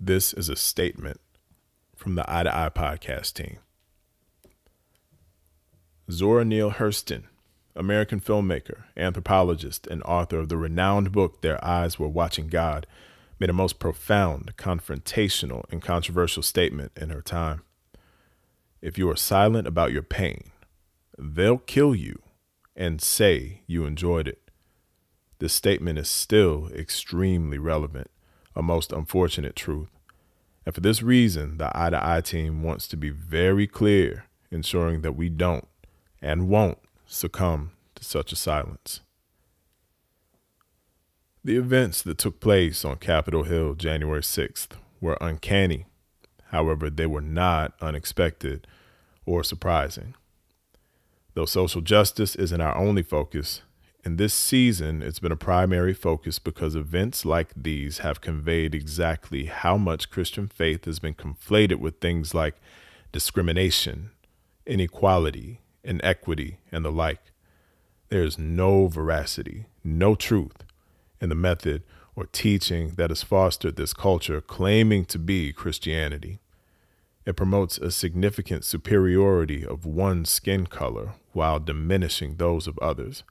This is a statement from the Eye to Eye podcast team. Zora Neale Hurston, American filmmaker, anthropologist, and author of the renowned book Their Eyes Were Watching God, made a most profound, confrontational, and controversial statement in her time. If you are silent about your pain, they'll kill you and say you enjoyed it. This statement is still extremely relevant, a most unfortunate truth. And for this reason, the Eye to Eye team wants to be very clear, ensuring that we don't and won't succumb to such a silence. The events that took place on Capitol Hill January 6th were uncanny. However, they were not unexpected or surprising. Though social justice isn't our only focus, in this season it's been a primary focus because events like these have conveyed exactly how much Christian faith has been conflated with things like discrimination, inequality, inequity, and the like. There is no veracity, no truth in the method or teaching that has fostered this culture claiming to be Christianity. It promotes a significant superiority of one skin color while diminishing those of others.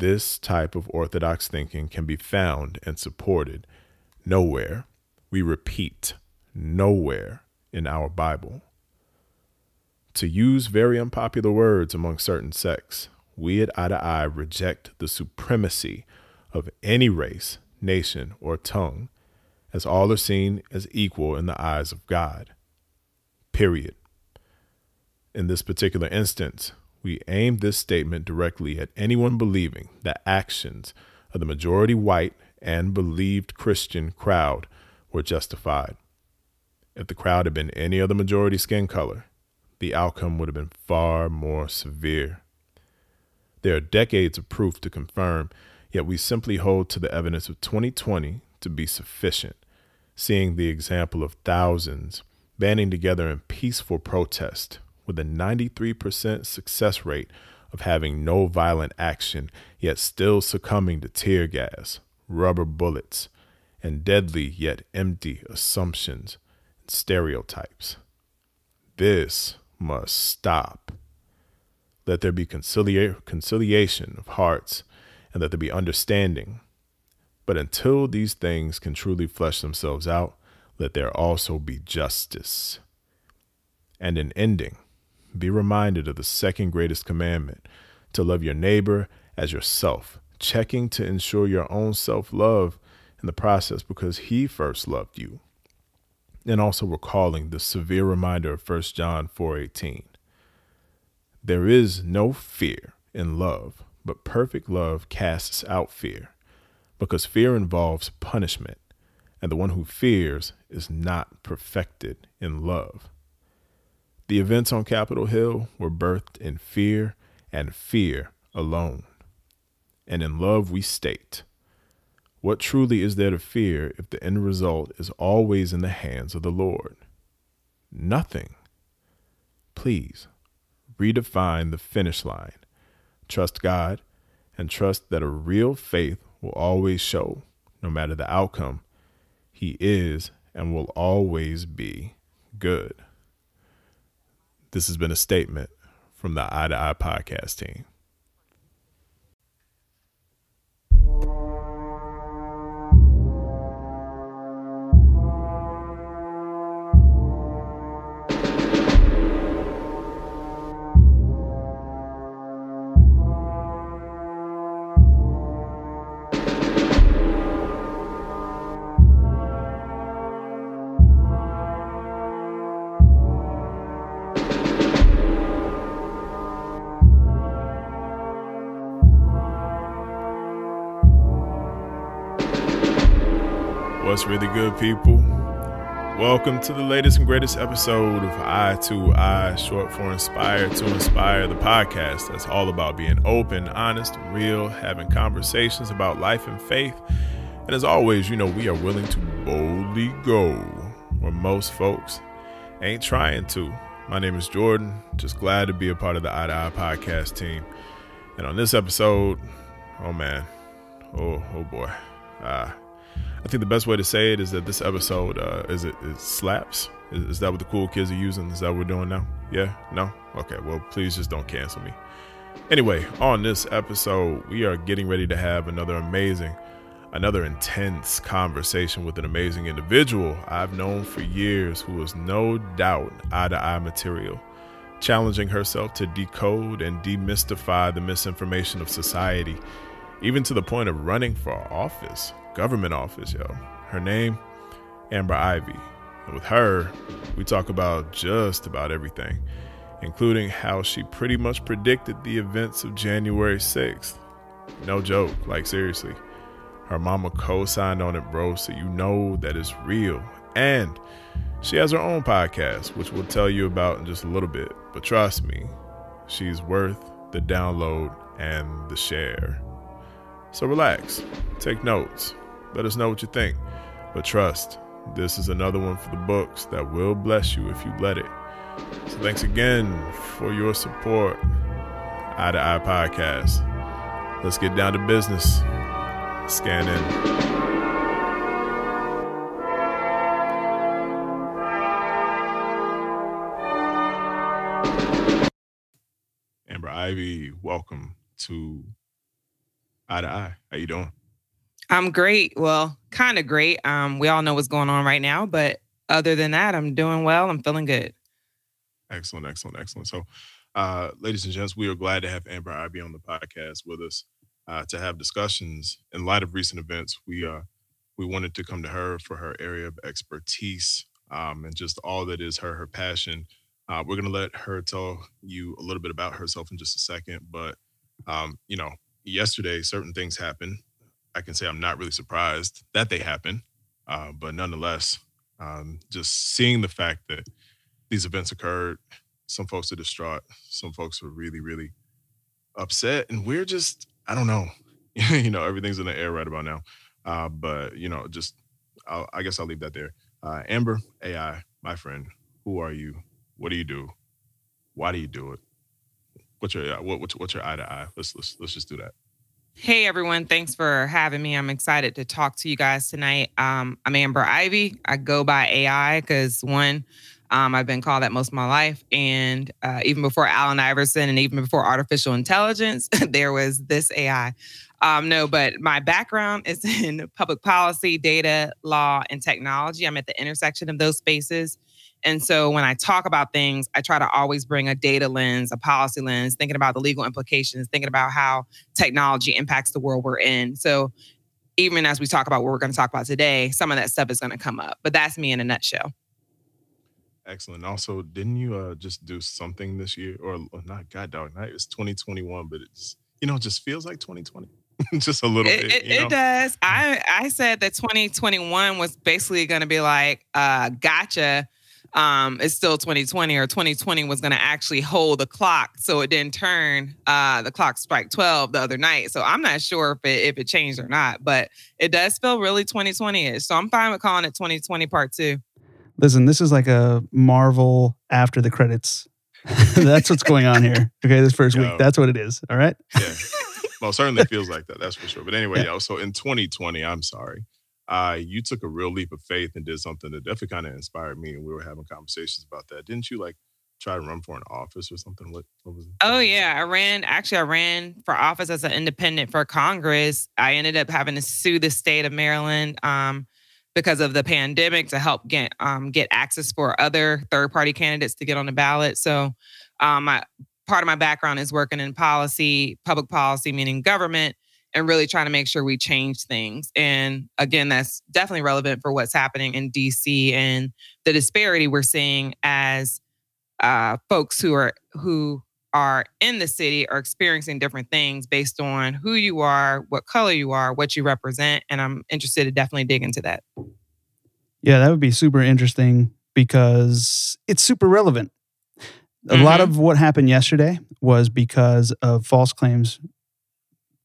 This type of orthodox thinking can be found and supported nowhere, we repeat, nowhere in our Bible. To use very unpopular words among certain sects, we at Eye to Eye reject the supremacy of any race, nation, or tongue, as all are seen as equal in the eyes of God. Period. In this particular instance, we aim this statement directly at anyone believing that actions of the majority white and believed Christian crowd were justified. If the crowd had been any other majority skin color, the outcome would have been far more severe. There are decades of proof to confirm, yet we simply hold to the evidence of 2020 to be sufficient, seeing the example of thousands banding together in peaceful protest with a 93% success rate of having no violent action, yet still succumbing to tear gas, rubber bullets, and deadly yet empty assumptions and stereotypes. This must stop. Let there be concilia- conciliation of hearts and let there be understanding. But until these things can truly flesh themselves out, let there also be justice. And an ending, be reminded of the second greatest commandment to love your neighbor as yourself, checking to ensure your own self love in the process because he first loved you. And also recalling the severe reminder of 1 John 4:18. There is no fear in love, but perfect love casts out fear, because fear involves punishment, and the one who fears is not perfected in love. The events on Capitol Hill were birthed in fear and fear alone. And in love, we state what truly is there to fear if the end result is always in the hands of the Lord? Nothing. Please redefine the finish line. Trust God and trust that a real faith will always show, no matter the outcome, He is and will always be good. This has been a statement from the Eye to Eye podcast team. What's really good, people? Welcome to the latest and greatest episode of I to I, short for Inspire to Inspire, the podcast that's all about being open, honest, real, having conversations about life and faith. And as always, you know, we are willing to boldly go where most folks ain't trying to. My name is Jordan, just glad to be a part of the I to I podcast team. And on this episode, oh man, oh, oh boy. Uh, I think the best way to say it is that this episode uh, is it, slaps. Is, is that what the cool kids are using? Is that what we're doing now? Yeah? No? Okay. Well, please just don't cancel me. Anyway, on this episode, we are getting ready to have another amazing, another intense conversation with an amazing individual I've known for years who is no doubt eye to eye material, challenging herself to decode and demystify the misinformation of society, even to the point of running for office, government office, yo. Her name, Amber Ivy. And with her, we talk about just about everything including how she pretty much predicted the events of January 6th. No joke, like seriously. Her mama co signed on it, bro, so you know that it's real. And she has her own podcast, which we'll tell you about in just a little bit. But trust me, she's worth the download and the share. So relax, take notes, let us know what you think. But trust, this is another one for the books that will bless you if you let it. So thanks again for your support. Eye to Eye Podcast. Let's get down to business. Scan in. Amber Ivy, welcome to Eye to Eye. How you doing? I'm great. Well, kind of great. Um, we all know what's going on right now, but other than that, I'm doing well. I'm feeling good. Excellent, excellent, excellent. So, uh, ladies and gents, we are glad to have Amber Ivy on the podcast with us uh, to have discussions in light of recent events. We uh, we wanted to come to her for her area of expertise um, and just all that is her her passion. Uh, we're to let her tell you a little bit about herself in just a second, but um, you know, yesterday certain things happened. I can say I'm not really surprised that they happened, uh, but nonetheless, um, just seeing the fact that these events occurred. Some folks are distraught. Some folks are really, really upset. And we're just, I don't know. you know, everything's in the air right about now. Uh, but, you know, just, I'll, i guess I'll leave that there. Uh, Amber AI, my friend, who are you? What do you do? Why do you do it? What's your what, what's, what's your eye to eye? Let's let's let's just do that. Hey everyone, thanks for having me. I'm excited to talk to you guys tonight. Um, I'm Amber Ivy. I go by AI because one, um, I've been called that most of my life. And uh, even before Allen Iverson and even before artificial intelligence, there was this AI. Um, no, but my background is in public policy, data, law, and technology. I'm at the intersection of those spaces. And so when I talk about things, I try to always bring a data lens, a policy lens, thinking about the legal implications, thinking about how technology impacts the world we're in. So even as we talk about what we're going to talk about today, some of that stuff is going to come up. But that's me in a nutshell. Excellent. Also, didn't you uh, just do something this year, or, or not? God dog, night. It's 2021, but it's you know, it just feels like 2020. just a little it, bit. It, it, does. I I said that 2021 was basically going to be like, uh, gotcha. Um, it's still 2020, or 2020 was going to actually hold the clock, so it didn't turn. Uh, the clock strike 12 the other night. So I'm not sure if it if it changed or not, but it does feel really 2020ish. So I'm fine with calling it 2020 part two. Listen, this is like a Marvel after the credits. that's what's going on here. Okay, this first week. That's what it is. All right. Yeah. Well, certainly feels like that. That's for sure. But anyway, yeah. yo, so in 2020, I'm sorry, uh, you took a real leap of faith and did something that definitely kind of inspired me, and we were having conversations about that. Didn't you like try to run for an office or something? What, what was it? Oh yeah, I ran. Actually, I ran for office as an independent for Congress. I ended up having to sue the state of Maryland. Um, because of the pandemic to help get um, get access for other third party candidates to get on the ballot. So, um, part of my background is working in policy, public policy, meaning government, and really trying to make sure we change things. And again, that's definitely relevant for what's happening in DC and the disparity we're seeing as uh, folks who are who are in the city are experiencing different things based on who you are, what color you are, what you represent. And I'm interested to definitely dig into that. Yeah, that would be super interesting because it's super relevant. A mm-hmm. lot of what happened yesterday was because of false claims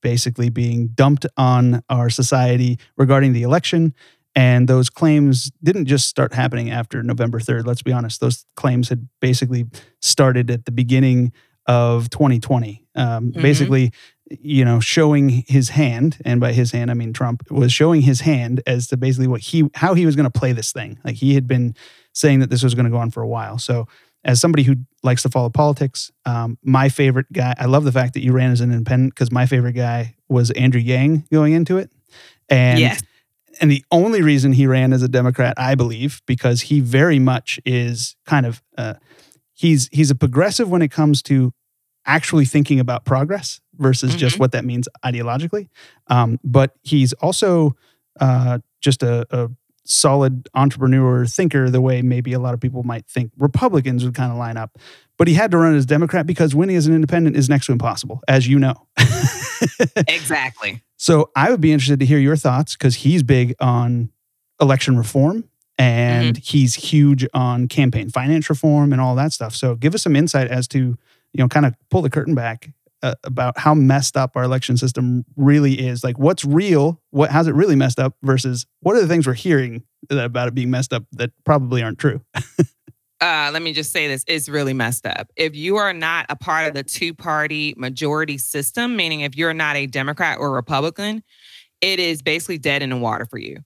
basically being dumped on our society regarding the election. And those claims didn't just start happening after November 3rd. Let's be honest. Those claims had basically started at the beginning of 2020. Um, mm-hmm. Basically, you know, showing his hand, and by his hand I mean Trump was showing his hand as to basically what he how he was going to play this thing. Like he had been saying that this was going to go on for a while. So as somebody who likes to follow politics, um, my favorite guy, I love the fact that you ran as an independent because my favorite guy was Andrew Yang going into it. And Yes. and the only reason he ran as a Democrat, I believe, because he very much is kind of uh, he's he's a progressive when it comes to actually thinking about progress versus just what that means ideologically. Um, but he's also uh, just a, a solid entrepreneur thinker, the way maybe a lot of people might think Republicans would kind of line up. But he had to run as Democrat because winning as an independent is next to impossible, as you know. Exactly. So I would be interested to hear your thoughts because he's big on election reform and mm-hmm. he's huge on campaign finance reform and all that stuff. So give us some insight as to, you know, kind of pull the curtain back uh, about how messed up our election system really is. Like what's real, what how's it really messed up versus what are the things we're hearing about it being messed up that probably aren't true. uh, let me just say this it's really messed up. If you are not a part of the two party majority system, meaning if you're not a Democrat or Republican, it is basically dead in the water for you.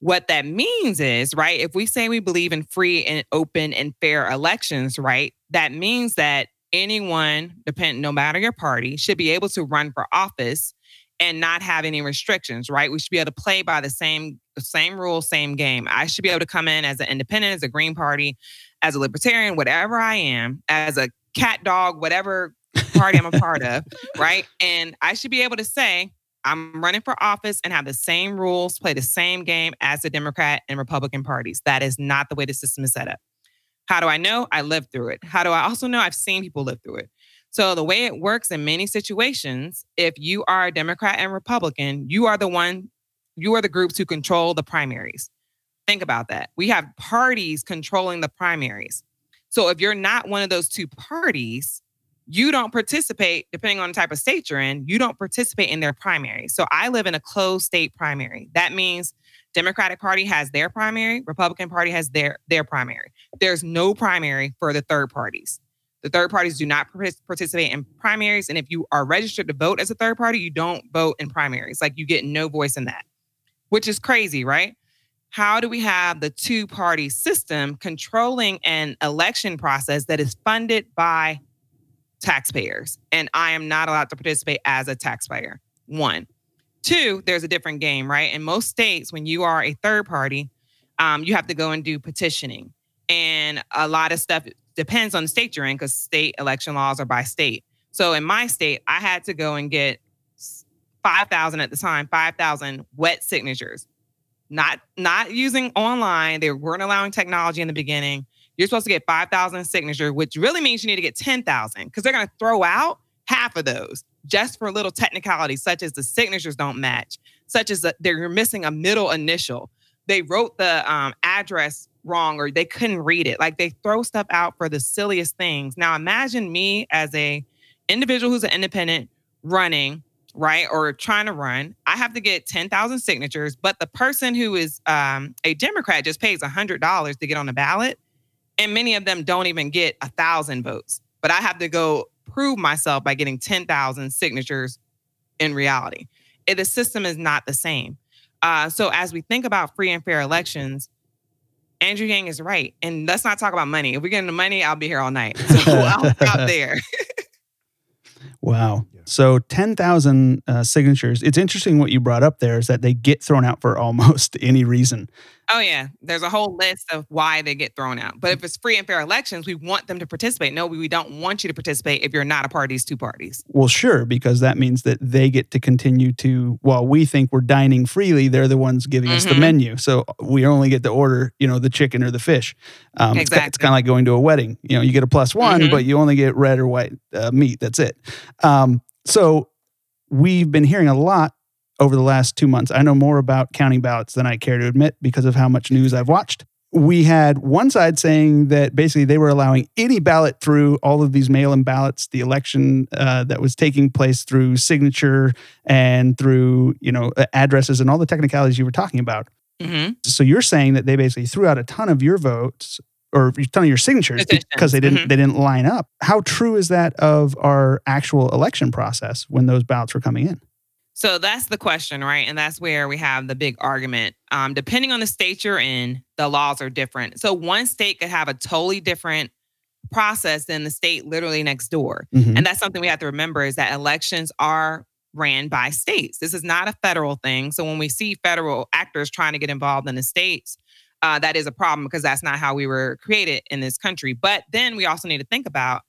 What that means is, right, if we say we believe in free and open and fair elections, right, that means that anyone, depend no matter your party, should be able to run for office and not have any restrictions, right? We should be able to play by the same same rules, same game. I should be able to come in as an independent, as a Green Party, as a libertarian, whatever I am, as a cat dog, whatever party I'm a part of, right? And I should be able to say, I'm running for office and have the same rules, play the same game as the Democrat and Republican parties. That is not the way the system is set up. How do I know? I lived through it. How do I also know? I've seen people live through it. So the way it works in many situations, if you are a Democrat and Republican, you are the one, you are the groups who control the primaries. Think about that. We have parties controlling the primaries. So if you're not one of those two parties, you don't participate, depending on the type of state you're in, you don't participate in their primary. So I live in a closed state primary. That means Democratic Party has their primary, Republican Party has their their primary. There's no primary for the third parties. The third parties do not participate in primaries, and if you are registered to vote as a third party, you don't vote in primaries. Like you get no voice in that, which is crazy, right? How do we have the two party system controlling an election process that is funded by taxpayers? And I am not allowed to participate as a taxpayer. One. Two, there's a different game, right? In most states, when you are a third party, um, you have to go and do petitioning. And a lot of stuff depends on the state you're in because state election laws are by state. So in my state, I had to go and get 5,000 at the time, 5,000 wet signatures. Not not using online. They weren't allowing technology in the beginning. You're supposed to get 5,000 signatures, which really means you need to get 10,000 because they're going to throw out half of those just for little technicalities, such as the signatures don't match, such as that they're missing a middle initial. They wrote the um, address wrong or they couldn't read it. Like they throw stuff out for the silliest things. Now imagine me as a individual who's an independent running, right, or trying to run. I have to get 10,000 signatures, but the person who is um, a Democrat just pays $100 to get on the ballot. And many of them don't even get a thousand votes. But I have to go prove myself by getting 10,000 signatures in reality. It, the system is not the same. Uh, so as we think about free and fair elections, Andrew Yang is right. And let's not talk about money. If we get into money, I'll be here all night. So I'll stop there. Wow. So 10,000 uh, signatures. It's interesting what you brought up there is that they get thrown out for almost any reason. Oh yeah, there's a whole list of why they get thrown out. But if it's free and fair elections, we want them to participate. No, we don't want you to participate if you're not a part of these two parties. Well, sure, because that means that they get to continue to, while we think we're dining freely, they're the ones giving us the Mhm. menu. So we only get to order, you know, the chicken or the fish. Um, it's It's, kind of like going to a wedding. You know, you get a plus one, Mhm. but you only get red or white uh, meat. That's it. Um, so we've been hearing a lot over the last two months. I know more about counting ballots than I care to admit because of how much news I've watched. We had one side saying that basically they were allowing any ballot through all of these mail in ballots, the election uh, that was taking place through signature and through, you know, addresses and all the technicalities you were talking about. hmm So you're saying that they basically threw out a ton of your votes or you're telling your signatures because they didn't mm-hmm. they didn't line up. How true is that of our actual election process when those ballots were coming in? So that's the question, right? And that's where we have the big argument. Um, depending on the state you're in, the laws are different. So one state could have a totally different process than the state literally next door. Mm-hmm. And that's something we have to remember is that elections are ran by states. This is not a federal thing. So when we see federal actors trying to get involved in the states, uh, that is a problem because that's not how we were created in this country. But then we also need to think about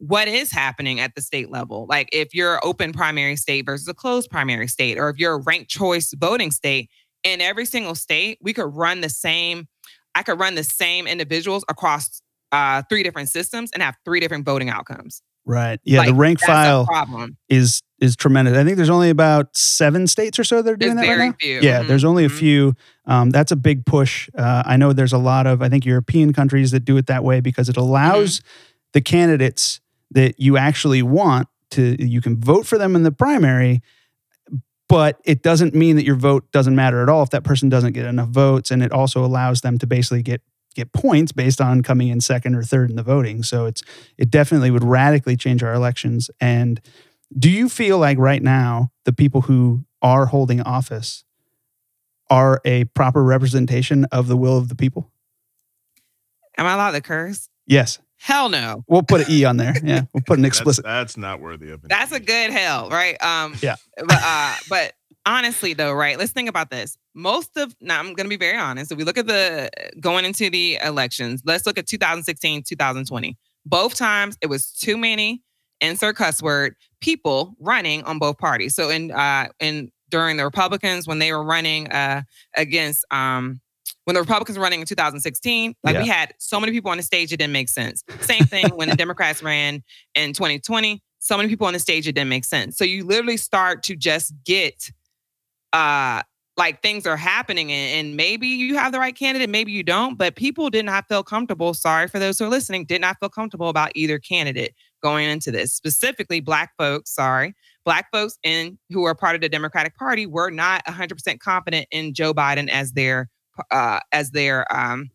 what is happening at the state level. Like if you're open primary state versus a closed primary state, or if you're a ranked choice voting state, in every single state, we could run the same, I could run the same individuals across uh, three different systems and have three different voting outcomes. Right. Yeah. Like, the rank file problem. is is tremendous. I think there's only about seven states or so that are doing there's that right now. Few. Yeah. Mm-hmm. There's only mm-hmm. a few. Um, that's a big push. Uh, I know there's a lot of I think European countries that do it that way because it allows mm-hmm. the candidates that you actually want to. You can vote for them in the primary, but it doesn't mean that your vote doesn't matter at all if that person doesn't get enough votes, and it also allows them to basically get get points based on coming in second or third in the voting. So it's it definitely would radically change our elections. And do you feel like right now the people who are holding office are a proper representation of the will of the people? Am I allowed to curse? Yes. Hell no. We'll put an E on there. Yeah. We'll put an explicit. that's, that's, not worthy of it. That's a good hell, right? Um yeah. But uh but honestly though, right? Let's think about this. Most of now I'm going to be very honest. If we look at the going into the elections, let's look at 2016, 2020. Both times it was too many insert cuss word people running on both parties. So in uh in during the Republicans when they were running uh against um when the Republicans were running in 2016, like yeah. we had so many people on the stage, it didn't make sense. Same thing when the Democrats ran in 2020, so many people on the stage, it didn't make sense. So you literally start to just get uh like things are happening and, and, maybe you have the right candidate maybe you don't but people did not feel comfortable sorry for those who are listening did not feel comfortable about either candidate going into this specifically black folks sorry black folks in who are part of the democratic party were not 100% confident in joe biden as their uh, as their um,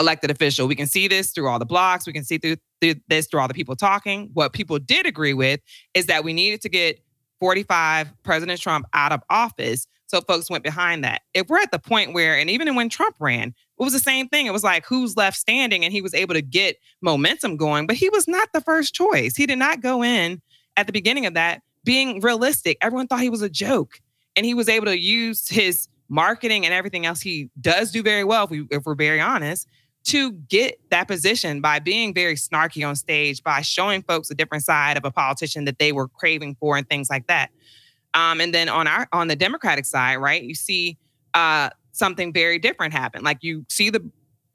elected official we can see this through all the blogs we can see through, through this through all the people talking what people did agree with is that we needed to get 45 president trump out of office so folks went behind that. If we're at the point where, and even when Trump ran, it was the same thing. It was like who's left standing, and he was able to get momentum going, but he was not the first choice. He did not go in at the beginning of that being realistic. Everyone thought he was a joke, and he was able to use his marketing and everything else he does do very well, if, we, if we're very honest, to get that position by being very snarky on stage, by showing folks a different side of a politician that they were craving for, and things like that. Um, and then on our on the Democratic side, right, you see uh, something very different happen. Like you see the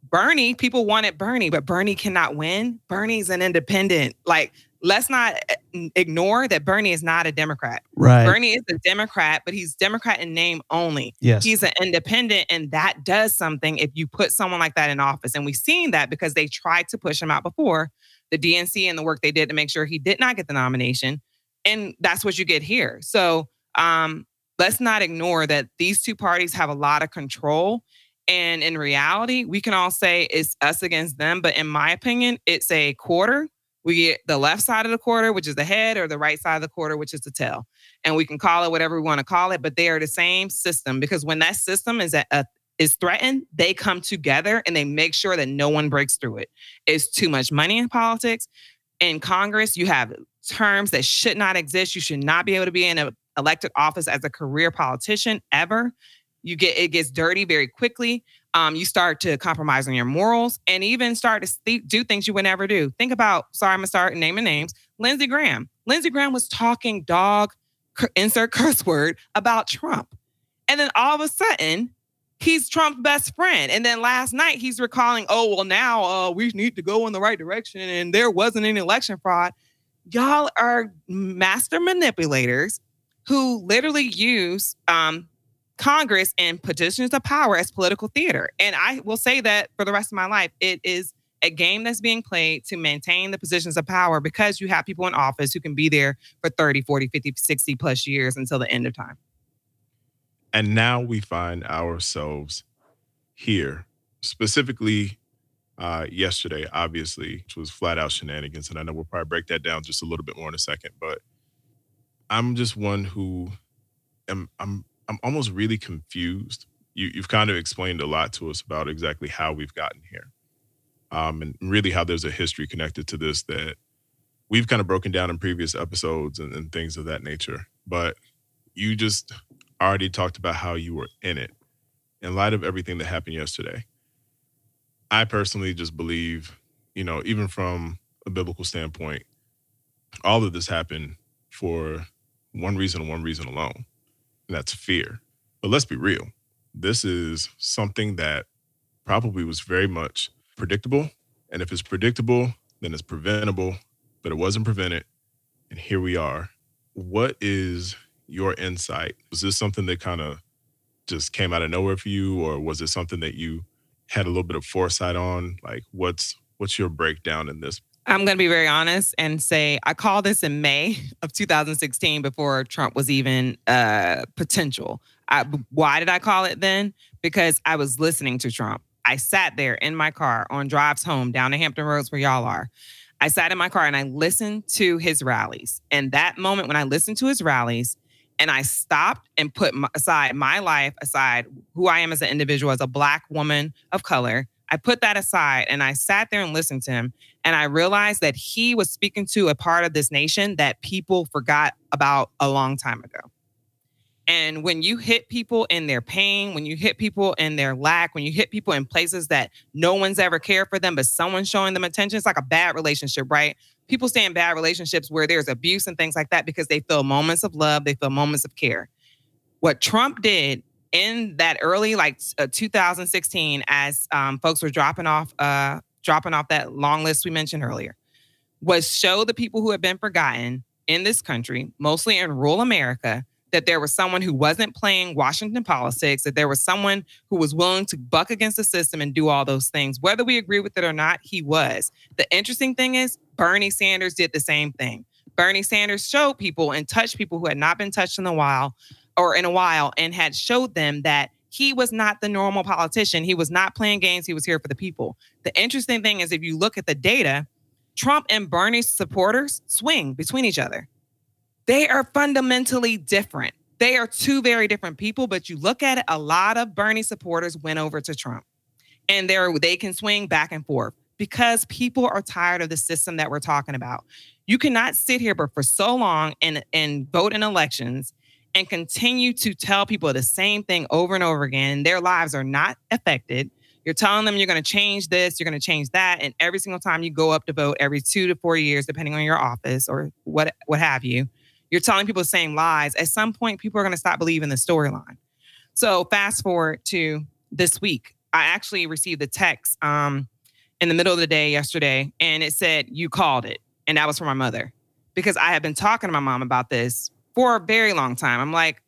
Bernie, people wanted Bernie, but Bernie cannot win. Bernie's an independent. Like, let's not eh, ignore that Bernie is not a Democrat. Right. Bernie is a Democrat, but he's Democrat in name only. Yes. He's an independent, and that does something if you put someone like that in office. And we've seen that because they tried to push him out before the DNC and the work they did to make sure he did not get the nomination and that's what you get here. So um, let's not ignore that these two parties have a lot of control. And in reality, we can all say it's us against them. But in my opinion, it's a quarter. We get the left side of the quarter, which is the head, or the right side of the quarter, which is the tail. And we can call it whatever we want to call it, but they are the same system because when that system is a, uh, is threatened, they come together and they make sure that no one breaks through it. It's too much money in politics. In Congress, you have terms that should not exist. You should not be able to be in an elected office as a career politician ever. You get it gets dirty very quickly. Um, you start to compromise on your morals and even start to th- do things you would never do. Think about, sorry, I'm gonna start naming names. Lindsey Graham. Lindsey Graham was talking dog, insert curse word about Trump. And then all of a sudden, he's Trump's best friend. And then last night he's recalling, oh, well, now uh, we need to go in the right direction. And there wasn't any election fraud y'all are master manipulators who literally use um, Congress and positions of power as political theater. And I will say that for the rest of my life, it is a game that's being played to maintain the positions of power because you have people in office who can be there for 30, 40, 50, 60 plus years until the end of time. And now we find ourselves here, specifically uh, yesterday, obviously, which was flat out shenanigans. And I know we'll probably break that down just a little bit more in a second. But I'm just one who am I'm I'm almost really confused. You you've kind of explained a lot to us about exactly how we've gotten here. Um, and really how there's a history connected to this that we've kind of broken down in previous episodes and, and things of that nature. But you just already talked about how you were in it in light of everything that happened yesterday. I personally just believe, you know, even from a biblical standpoint, all of this happened for one reason one reason alone, that's fear. But let's be real. This is something that probably was very much predictable. And if it's predictable, then it's preventable, but it wasn't prevented. And here we are. What is your insight? Was this something that kind of just came out of nowhere for you, or was it something that you had a little bit of foresight on? Like, what's what's your breakdown in this? I'm going to be very honest and say I called this in May of 2016 before Trump was even uh, potential. I, why did I call it then? Because I was listening to Trump. I sat there in my car on drives home down to Hampton Roads where y'all are. I sat in my car and I listened to his rallies. And that moment when I listened to his rallies, and I stopped and put my, aside my life, aside who I am as an individual, as a Black woman of color. I put that aside and I sat there and listened to him. And I realized that he was speaking to a part of this nation that people forgot about a long time ago. And when you hit people in their pain, when you hit people in their lack, when you hit people in places that no one's ever cared for them, but someone's showing them attention, it's like a bad relationship, right? People stay in bad relationships where there's abuse and things like that because they feel moments of love, they feel moments of care. What Trump did in that early, like uh, 2016, as um, folks were dropping off, uh, dropping off that long list we mentioned earlier, was show the people who had been forgotten in this country, mostly in rural America, that there was someone who wasn't playing Washington politics, that there was someone who was willing to buck against the system and do all those things. Whether we agree with it or not, he was. The interesting thing is, Bernie Sanders did the same thing. Bernie Sanders showed people and touched people who had not been touched in a while or in a while and had showed them that he was not the normal politician. He was not playing games. He was here for the people. The interesting thing is, if you look at the data, Trump and Bernie's supporters swing between each other. They are fundamentally different. They are two very different people, but you look at it, a lot of Bernie supporters went over to Trump. And they can swing back and forth because people are tired of the system that we're talking about. You cannot sit here but for so long and, and vote in elections and continue to tell people the same thing over and over again. Their lives are not affected. You're telling them you're going to change this, you're going to change that, and every single time you go up to vote, every two to four years, depending on your office or what what have you, you're telling people the same lies. At some point, people are going to stop believing the storyline. So fast forward to this week, I actually received a text um, in the middle of the day yesterday, and it said you called it, and that was for my mother because I had been talking to my mom about this for a very long time. I'm like,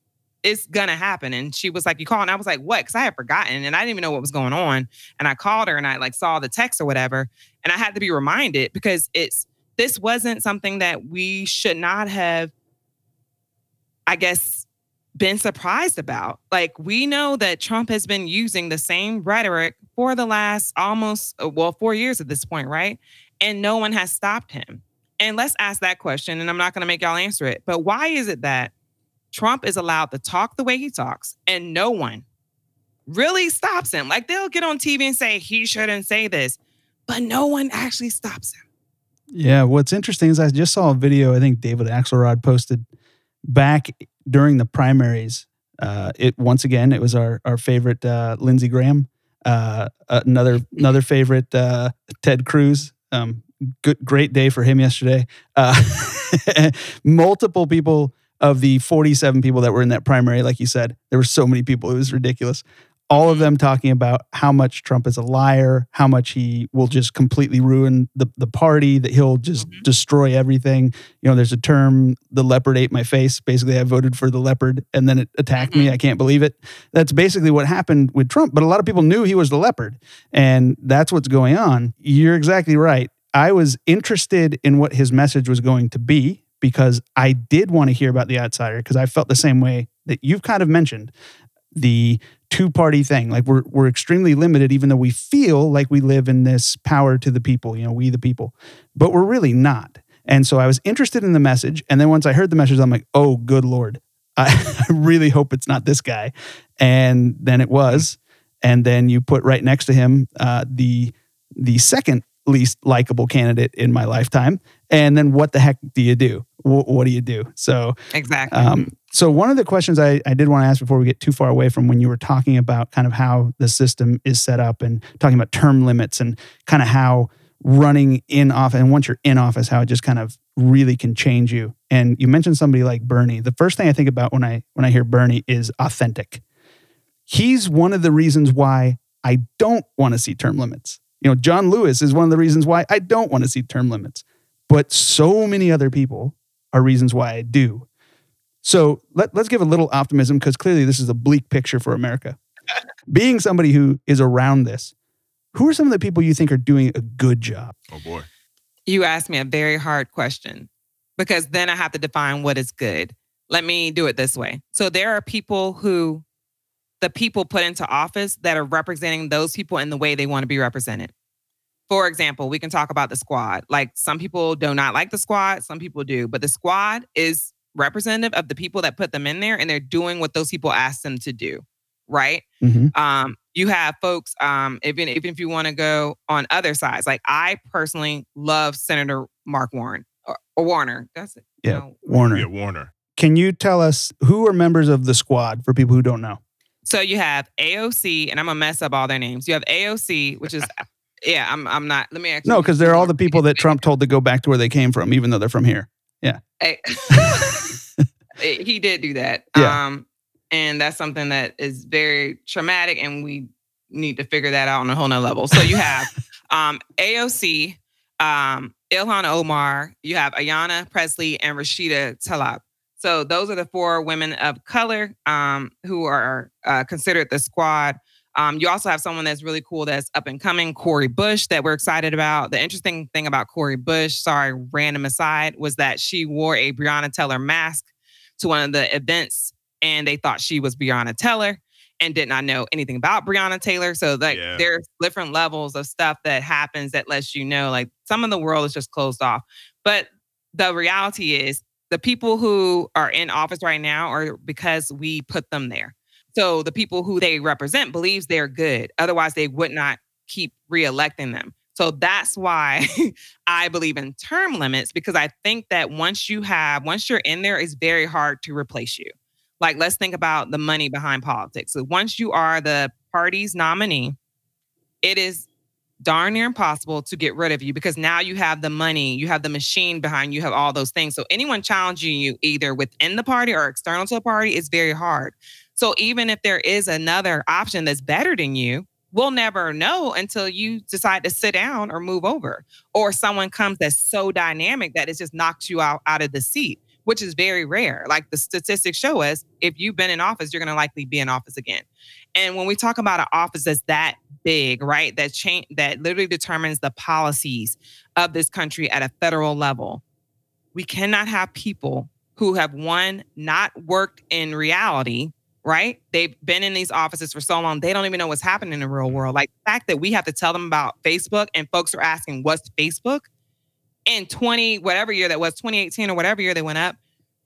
it's gonna happen. And she was like, You called? And I was like, What? Because I had forgotten and I didn't even know what was going on. And I called her and I like saw the text or whatever. And I had to be reminded because it's this wasn't something that we should not have I guess, been surprised about. Like, we know that Trump has been using the same rhetoric for the last almost, uh, well, four years at this point, right? And no one has stopped him. And let's ask that question, and I'm not going to make y'all answer it. But why is it that Trump is allowed to talk the way he talks and no one really stops him? Like, they'll get on TV and say he shouldn't say this, but no one actually stops him. Yeah. What's interesting is I just saw a video I think David Axelrod posted back during the primaries, uh, it once again it was our our favorite uh, Lindsey Graham, uh, another another favorite uh, Ted Cruz. Um, good great day for him yesterday. Uh, multiple people of the 47 people that were in that primary, like you said, there were so many people. It was ridiculous all of them talking about how much Trump is a liar, how much he will just completely ruin the, the party, that he'll just mm-hmm. destroy everything. You know, there's a term, the leopard ate my face. Basically, I voted for the leopard and then it attacked mm-hmm. me. I can't believe it. That's basically what happened with Trump. But a lot of people knew he was the leopard. And that's what's going on. You're exactly right. I was interested in what his message was going to be because I did want to hear about the outsider because I felt the same way that you've kind of mentioned the two party thing. Like we're we're extremely limited, even though we feel like we live in this power to the people, you know, we the people, but we're really not. And so I was interested in the message, and then once I heard the message, I'm like, oh, good lord, I, really hope it's not this guy. And then it was, and then you put right next to him uh, the the second least likable candidate in my lifetime. And then what the heck do you do? W- what do you do? So exactly. Um, so one of the questions I, I did want to ask before we get too far away from when you were talking about kind of how the system is set up and talking about term limits and kind of how running in office and once you're in office, how it just kind of really can change you. And you mentioned somebody like Bernie. The first thing I think about when I when I hear Bernie is authentic. He's one of the reasons why I don't want to see term limits. You know, John Lewis is one of the reasons why I don't want to see term limits. But so many other people are reasons why I do. So let, let's give a little optimism because clearly this is a bleak picture for America. Being somebody who is around this, who are some of the people you think are doing a good job? Oh boy. You asked me a very hard question because then I have to define what is good. Let me do it this way. So there are people who the people put into office that are representing those people in the way they want to be represented. For example, we can talk about the squad. Like some people do not like the squad, some people do, but the squad is representative of the people that put them in there and they're doing what those people asked them to do. Right. Mm-hmm. Um, you have folks, um, even, even if you want to go on other sides, like I personally love Senator Mark Warren or, or Warner. That's it. Yeah. No. Warner. Yeah, Warner. Can you tell us who are members of the squad for people who don't know? So you have AOC, and I'm gonna mess up all their names. You have AOC, which is yeah, I'm I'm not. Let me actually no, because they're all the people that Trump told to go back to where they came from, even though they're from here. Yeah, he did do that. Yeah. Um, and that's something that is very traumatic, and we need to figure that out on a whole nother level. So you have um, AOC, um, Ilhan Omar, you have Ayanna Pressley, and Rashida Tlaib. So those are the four women of color um, who are uh, considered the squad. Um, you also have someone that's really cool that's up and coming, Cori Bush, that we're excited about. The interesting thing about Cori Bush, sorry, random aside, was that she wore a Breonna Taylor mask to one of the events and they thought she was Breonna Taylor and did not know anything about Breonna Taylor. So like yeah. there's different levels of stuff that happens that lets you know like some of the world is just closed off. But the reality is the people who are in office right now are because we put them there. So the people who they represent believes they're good. Otherwise, they would not keep reelecting them. So that's why I believe in term limits because I think that once you have, once you're in there, it's very hard to replace you. Like, let's think about the money behind politics. So once you are the party's nominee, it is darn near impossible to get rid of you because now you have the money, you have the machine behind you, have all those things. So anyone challenging you either within the party or external to the party is very hard. So even if there is another option that's better than you, we'll never know until you decide to sit down or move over or someone comes that's so dynamic that it just knocks you out out of the seat which is very rare like the statistics show us if you've been in office you're going to likely be in office again and when we talk about an office that's that big, right, that change that literally determines the policies of this country at a federal level, we cannot have people who have one not worked in reality, right? They've been in these offices for so long, they don't even know what's happening in the real world. Like the fact that we have to tell them about Facebook and folks are asking, what's Facebook? In 20, whatever year that was, 2018 or whatever year they went up,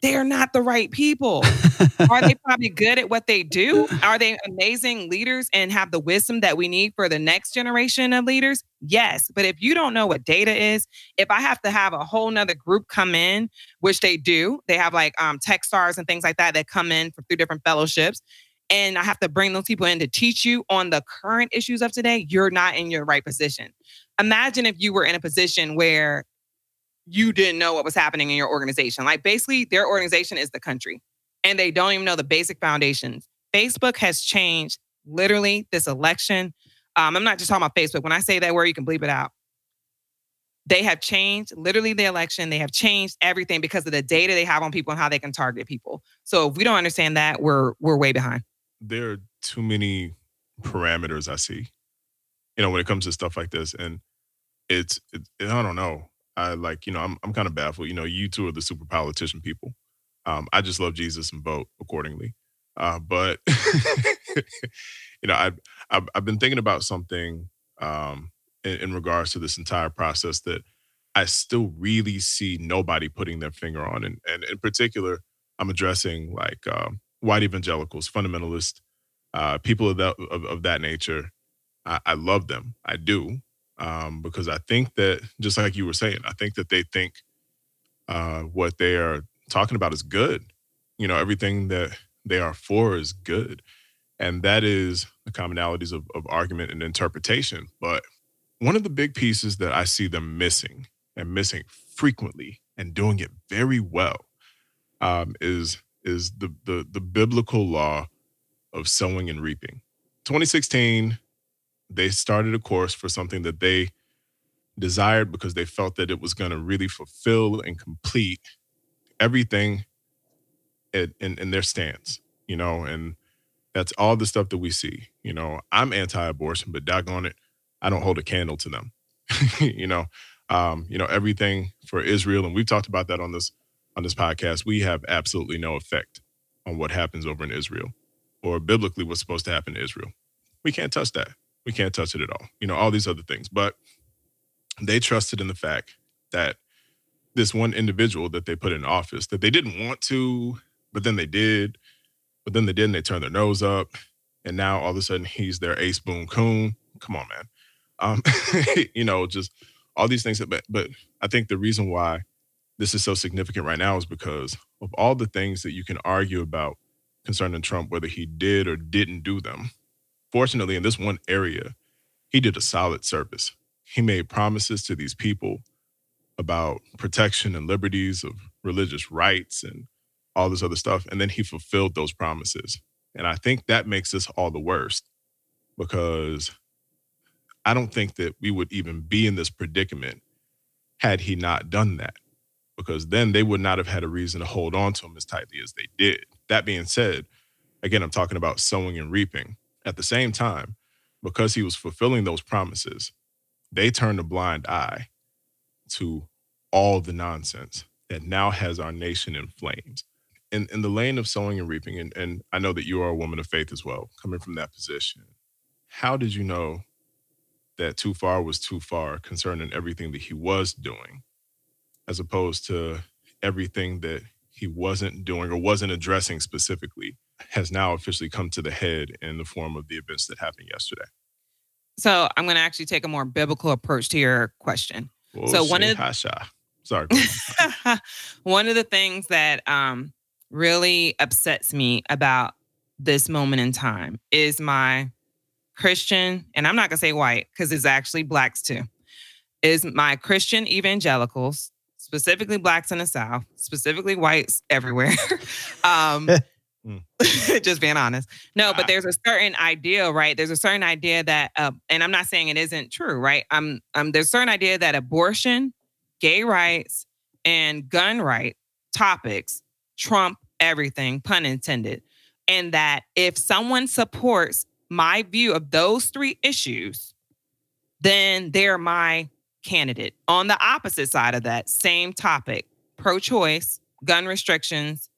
they're not the right people. Are they probably good at what they do? Are they amazing leaders and have the wisdom that we need for the next generation of leaders? Yes. But if you don't know what data is, if I have to have a whole nother group come in, which they do, they have like um, tech stars and things like that that come in from through different fellowships. And I have to bring those people in to teach you on the current issues of today, you're not in your right position. Imagine if you were in a position where you didn't know what was happening in your organization. Like basically, their organization is the country and they don't even know the basic foundations. Facebook has changed literally this election. Um, I'm not just talking about Facebook. When I say that word, you can bleep it out. They have changed literally the election. They have changed everything because of the data they have on people and how they can target people. So if we don't understand that, we're we're way behind. There are too many parameters I see, you know, when it comes to stuff like this, and it's, it, I don't know. I like, you know, I'm I'm kind of baffled. You know, you two are the super politician people. Um, I just love Jesus and vote accordingly. Uh, but you know, I I've, I've, been thinking about something um, in, in regards to this entire process that I still really see nobody putting their finger on, and and in particular, I'm addressing like um, white evangelicals, fundamentalists, uh, people of that of, of that nature. I, I, love them, I do, um, because I think that just like you were saying, I think that they think uh, what they are talking about is good. You know, everything that they are for is good. And that is the commonalities of, of argument and interpretation. But one of the big pieces that I see them missing and missing frequently and doing it very well um, is is the, the the biblical law of sowing and reaping. 2016, they started a course for something that they desired because they felt that it was going to really fulfill and complete everything in, in, in their stance, you know, and that's all the stuff that we see. You know, I'm anti-abortion, but doggone it, I don't hold a candle to them. you know, um, you know, everything for Israel, and we've talked about that on this on this podcast. We have absolutely no effect on what happens over in Israel, or biblically what's supposed to happen to Israel. We can't touch that. We can't touch it at all. You know, all these other things, but they trusted in the fact that this one individual that they put in office that they didn't want to, but then they did, but then they didn't. They turned their nose up, and now all of a sudden he's their ace boon coon. Come on, man. Um, you know, just all these things. That, but, but I think the reason why this is so significant right now is because of all the things that you can argue about concerning Trump, whether he did or didn't do them. Fortunately, in this one area, he did a solid service. He made promises to these people about protection and liberties of religious rights and all this other stuff. And then he fulfilled those promises. And I think that makes us all the worst because I don't think that we would even be in this predicament had he not done that, because then they would not have had a reason to hold on to him as tightly as they did. That being said, again, I'm talking about sowing and reaping. At the same time, because he was fulfilling those promises, they turned a blind eye to all the nonsense that now has our nation in flames. In, in the lane of sowing and reaping, and, and I know that you are a woman of faith as well, coming from that position, how did you know that too far was too far concerning everything that he was doing, as opposed to everything that he wasn't doing or wasn't addressing specifically has now officially come to the head in the form of the events that happened yesterday. So I'm going to actually take a more biblical approach to your question. Oh, so one of Hasha. sorry, one of the things that um, really upsets me about this moment in time is my Christian, and I'm not gonna say white because it's actually blacks too, is my Christian evangelicals, specifically blacks in the South, specifically whites everywhere. um, hmm. just being honest. No, but ah. there's a certain idea, right? There's a certain idea that, uh, and I'm not saying it isn't true, right? I'm, um, there's a certain idea that abortion, gay rights, and gun right topics trump everything, pun intended. And that if someone supports my view of those three issues, then they're my candidate. On the opposite side of that same topic, pro choice, gun restrictions.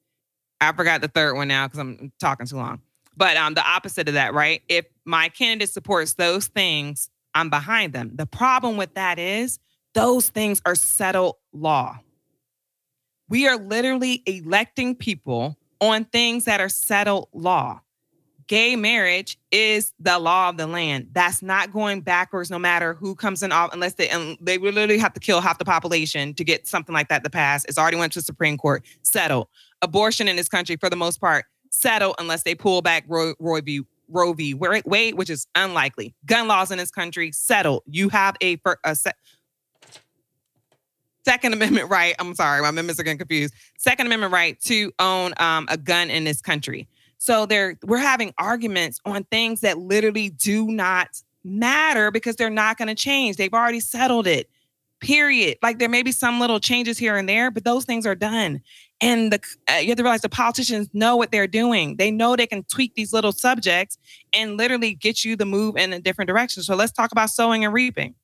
I forgot the third one now because I'm talking too long. But um, the opposite of that, right? If my candidate supports those things, I'm behind them. The problem with that is those things are settled law. We are literally electing people on things that are settled law gay marriage is the law of the land. That's not going backwards, no matter who comes in off, unless they and they literally have to kill half the population to get something like that to pass. It's already went to the Supreme Court. Settled. Abortion in this country, for the most part, settled unless they pull back Roe, Roe v. Roe v. Wade, which is unlikely. Gun laws in this country settled. You have a, a se- Second Amendment right. I'm sorry, my amendments are getting confused. Second Amendment right to own um, a gun in this country. So they're we're having arguments on things that literally do not matter because they're not going to change. They've already settled it. Period. Like there may be some little changes here and there, but those things are done. And the uh, you have to realize the politicians know what they're doing. They know they can tweak these little subjects and literally get you the move in a different direction. So let's talk about sowing and reaping.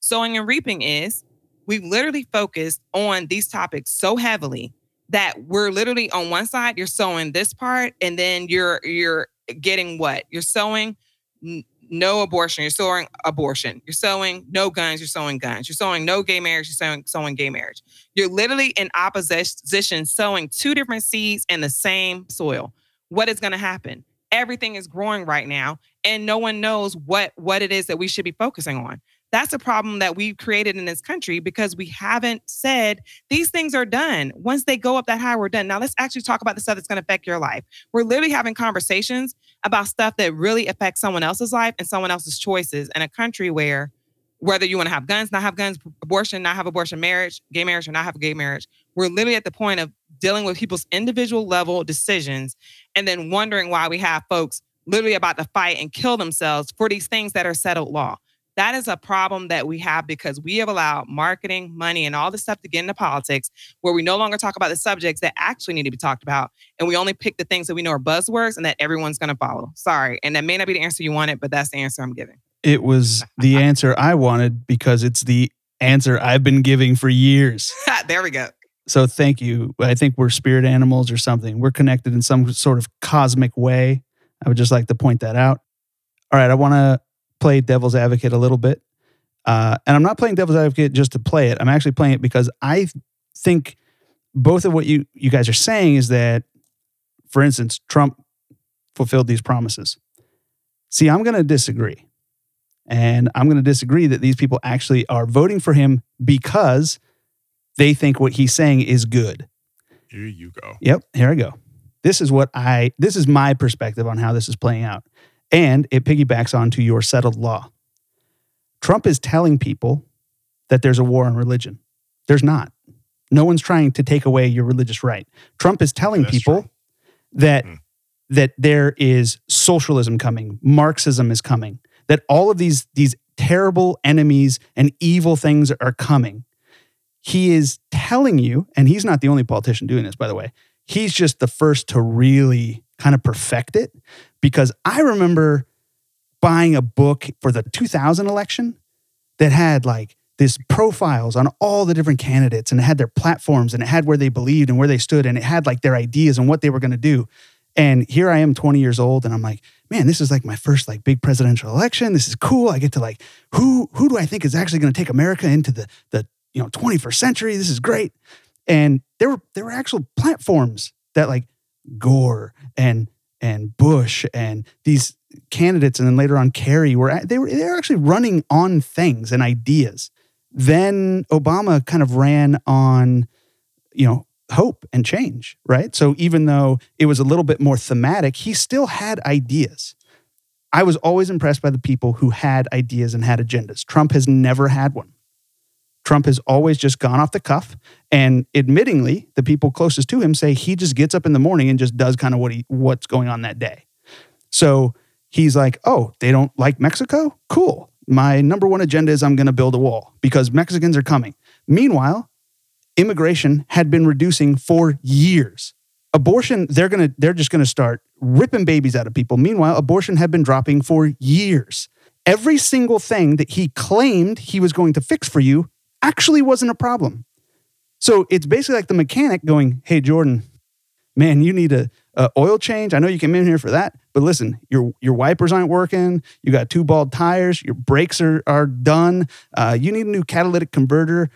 Sowing and reaping is we've literally focused on these topics so heavily that we're literally on one side, you're sowing this part, and then you're you're getting what? You're sowing no abortion, you're sowing abortion. You're sowing no guns, you're sowing guns. You're sowing no gay marriage, you're sowing, sowing gay marriage. You're literally in opposition, sowing two different seeds in the same soil. What is going to happen? Everything is growing right now, and no one knows what what it is that we should be focusing on. That's a problem that we've created in this country because we haven't said these things are done. Once they go up that high, we're done. Now let's actually talk about the stuff that's going to affect your life. We're literally having conversations about stuff that really affects someone else's life and someone else's choices in a country where whether you want to have guns, not have guns, abortion, not have abortion, marriage, gay marriage, or not have a gay marriage, we're literally at the point of dealing with people's individual level decisions and then wondering why we have folks literally about to fight and kill themselves for these things that are settled law. That is a problem that we have because we have allowed marketing, money, and all this stuff to get into politics where we no longer talk about the subjects that actually need to be talked about. And we only pick the things that we know are buzzwords and that everyone's going to follow. Sorry. And that may not be the answer you wanted, but that's the answer I'm giving. It was the answer I wanted because it's the answer I've been giving for years. there we go. So thank you. I think we're spirit animals or something. We're connected in some sort of cosmic way. I would just like to point that out. All right, I want to play devil's advocate a little bit. Uh, and I'm not playing devil's advocate just to play it. I'm actually playing it because I think both of what you, you guys are saying is that, for instance, Trump fulfilled these promises. See, I'm going to disagree. And I'm going to disagree that these people actually are voting for him because they think what he's saying is good. Here you go. Yep, here I go. This is what I this is my perspective on how this is playing out. And it piggybacks onto your settled law. Trump is telling people that there's a war on religion. There's not. No one's trying to take away your religious right. Trump is telling people true. that mm. that there is socialism coming, Marxism is coming, that all of these these terrible enemies and evil things are coming. He is telling you, and he's not the only politician doing this, by the way. He's just the first to really kind of perfect it because I remember buying a book for the 2000 election that had like this profiles on all the different candidates and it had their platforms and it had where they believed and where they stood and it had like their ideas and what they were going to do. And here I am 20 years old and I'm like, man, this is like my first like big presidential election. This is cool. I get to like who who do I think is actually going to take America into the the you know 21st century? This is great. And there were there were actual platforms that like Gore and and Bush and these candidates, and then later on Kerry were they were they were actually running on things and ideas. Then Obama kind of ran on, you know, hope and change, right? So even though it was a little bit more thematic, he still had ideas. I was always impressed by the people who had ideas and had agendas. Trump has never had one. Trump has always just gone off the cuff. And admittingly, the people closest to him say he just gets up in the morning and just does kind of what he what's going on that day. So he's like, oh, they don't like Mexico? Cool. My number one agenda is I'm going to build a wall because Mexicans are coming. Meanwhile, immigration had been reducing for years. Abortion, they're going to they're just going to start ripping babies out of people. Meanwhile, abortion had been dropping for years. Every single thing that he claimed he was going to fix for you actually wasn't a problem. So it's basically like the mechanic going, Hey, Jordan, man, you need a, a, oil change. I know you came in here for that, but listen, your your wipers aren't working. You got two bald tires. Your brakes are are done. Uh, you need a new catalytic converter.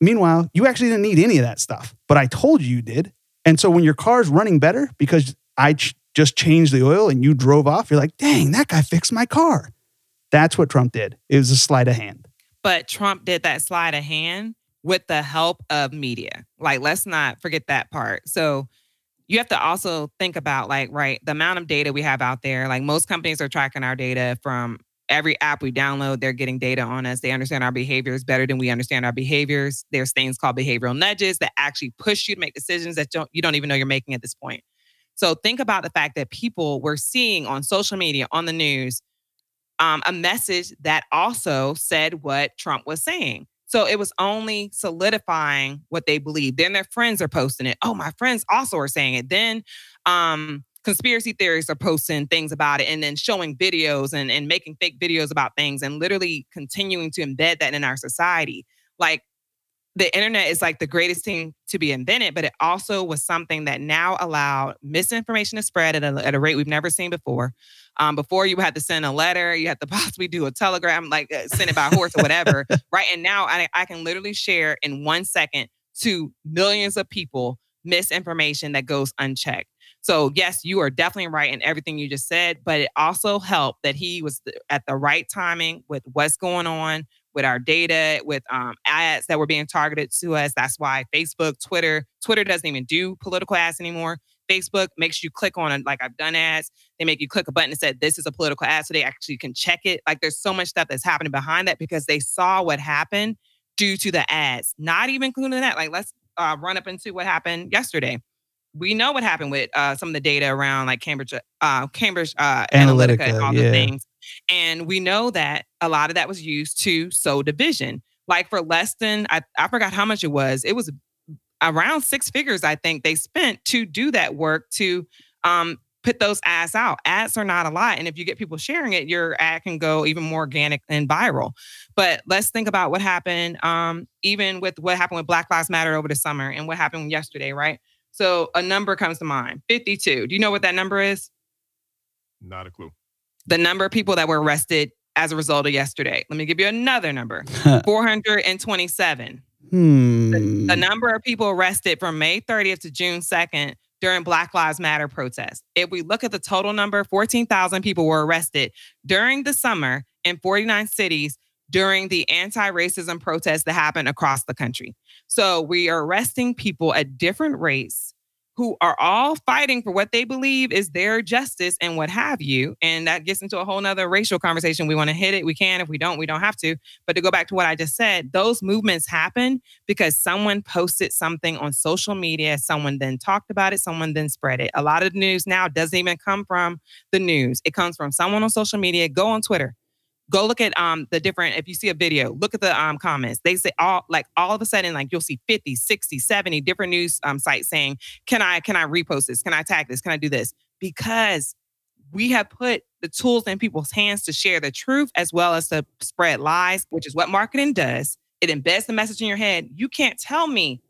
Meanwhile, you actually didn't need any of that stuff, but I told you you did. And so when your car's running better because I ch- just changed the oil and you drove off, you're like, dang, that guy fixed my car. That's what Trump did. It was a sleight of hand. But Trump did that slide of hand with the help of media. Like, let's not forget that part. So you have to also think about like, right, the amount of data we have out there. Like most companies are tracking our data from every app we download, they're getting data on us. They understand our behaviors better than we understand our behaviors. There's things called behavioral nudges that actually push you to make decisions that don't you don't even know you're making at this point. So think about the fact that people were seeing on social media, on the news, um, a message that also said what Trump was saying. So it was only solidifying what they believed. Then their friends are posting it. Oh, my friends also are saying it. Then um, conspiracy theories are posting things about it and then showing videos and, and making fake videos about things and literally continuing to embed that in our society. Like the internet is like the greatest thing to be invented, but it also was something that now allowed misinformation to spread at a, at a rate we've never seen before. Um, before you had to send a letter, you had to possibly do a telegram, like uh, send it by horse or whatever, right? And now I, I can literally share in one second to millions of people misinformation that goes unchecked. So, yes, you are definitely right in everything you just said, but it also helped that he was at the right timing with what's going on with our data, with um, ads that were being targeted to us. That's why Facebook, Twitter, Twitter doesn't even do political ads anymore. Facebook makes you click on it, like I've done ads. They make you click a button and said this is a political ad, so they actually can check it. Like there's so much stuff that's happening behind that because they saw what happened due to the ads. Not even including that. Like let's uh, run up into what happened yesterday. We know what happened with uh, some of the data around like Cambridge, uh, Cambridge uh, Analytica, Analytica, and all yeah. the things. And we know that a lot of that was used to sow division. Like for less than, I, I forgot how much it was. It was around six figures, I think they spent to do that work to um, put those ads out. Ads are not a lot. And if you get people sharing it, your ad can go even more organic and viral. But let's think about what happened, um, even with what happened with Black Lives Matter over the summer and what happened yesterday, right? So a number comes to mind 52. Do you know what that number is? Not a clue. The number of people that were arrested as a result of yesterday. Let me give you another number 427. Hmm. The, the, number of people arrested from May 30th to June 2nd during Black Lives Matter protests. If we look at the total number, 14,000 people were arrested during the summer in 49 cities during the anti racism protests that happened across the country. So we are arresting people at different rates who are all fighting for what they believe is their justice and what have you. And that gets into a whole nother racial conversation. We want to hit it, we can. If we don't, we don't have to. But to go back to what I just said, those movements happen because someone posted something on social media, someone then talked about it, someone then spread it. A lot of the news now doesn't even come from the news, it comes from someone on social media. Go on Twitter, go look at um the different if you see a video look at the um comments. They say all like all of a sudden like you'll see 50 60 70 different news um sites saying can i can i repost this? Can i tag this? Can i do this? Because we have put the tools in people's hands to share the truth as well as to spread lies which is what marketing does. It embeds the message in your head. You can't tell me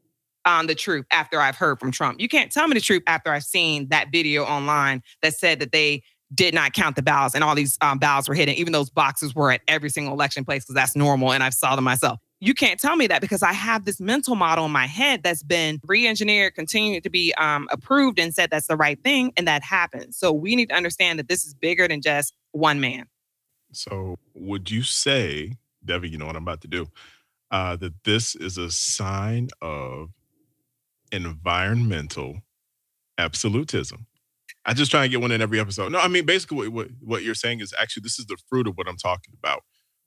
um, the truth after I've heard from Trump. You can't tell me the truth after I've seen that video online that said that they did not count the ballots and all these um, ballots were hidden, even those boxes were at every single election place because that's normal and I've saw them myself. You can't tell me that because I have this mental model in my head that's been re-engineered, continued to be um, approved and said that's the right thing, and that happens. So we need to understand that this is bigger than just one man. So would you say, Debbie, you know what I'm about to do, uh, that this is a sign of environmental absolutism? I just try and get one in every episode. No, I mean basically what, what, what you're saying is actually this is the fruit of what I'm talking about,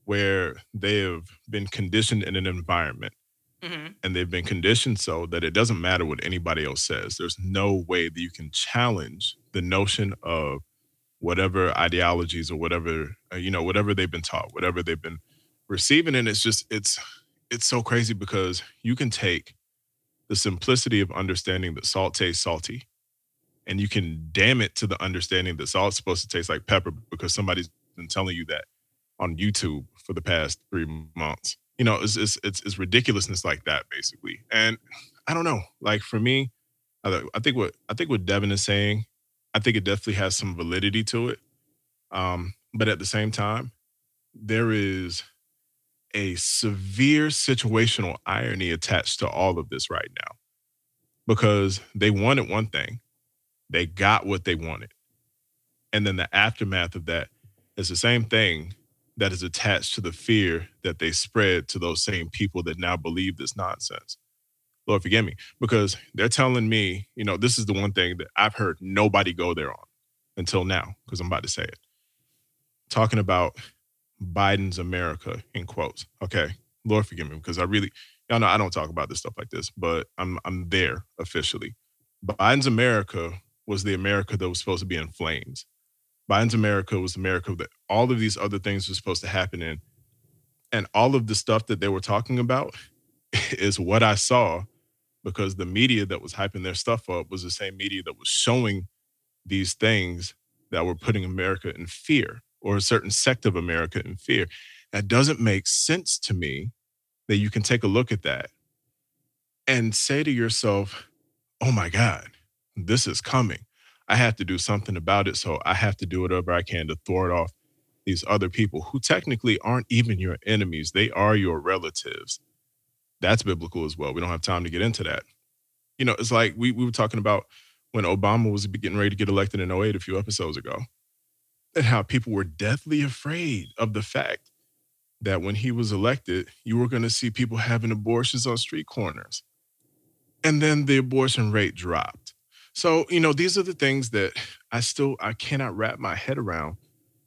where they have been conditioned in an environment. Mm-hmm. And they've been conditioned so that it doesn't matter what anybody else says. There's no way that you can challenge the notion of whatever ideologies or whatever uh, you know, whatever they've been taught, whatever they've been receiving. And it's just it's it's so crazy because you can take the simplicity of understanding that salt tastes salty and you can damn it to the understanding that salt's supposed to taste like pepper because somebody's been telling you that on YouTube for the past three months. You know, it's it's it's, it's ridiculousness like that basically. And I don't know. Like for me, I, think what I think what Devin is saying, I think it definitely has some validity to it. Um, but at the same time, there is a severe situational irony attached to all of this right now because they wanted one thing they got what they wanted. And then the aftermath of that is the same thing that is attached to the fear that they spread to those same people that now believe this nonsense. Lord, forgive me, because they're telling me, you know, this is the one thing that I've heard nobody go there on until now, because I'm about to say it. Talking about Biden's America in quotes. Okay. Lord forgive me, because I really y'all know I don't talk about this stuff like this, but I'm I'm there officially. Biden's America was the America that was supposed to be in flames. Biden's America was America that all of these other things were supposed to happen in. And all of the stuff that they were talking about is what I saw because the media that was hyping their stuff up was the same media that was showing these things that were putting America in fear or a certain sect of America in fear. That doesn't make sense to me that you can take a look at that and say to yourself, oh my God, this is coming. I have to do something about it. So I have to do whatever I can to thwart off these other people who technically aren't even your enemies. They are your relatives. That's biblical as well. We don't have time to get into that. You know, it's like we, we were talking about when Obama was getting ready to get elected in 08 a few episodes ago, and how people were deathly afraid of the fact that when he was elected, you were going to see people having abortions on street corners. And then the abortion rate dropped. So, you know, these are the things that I still I cannot wrap my head around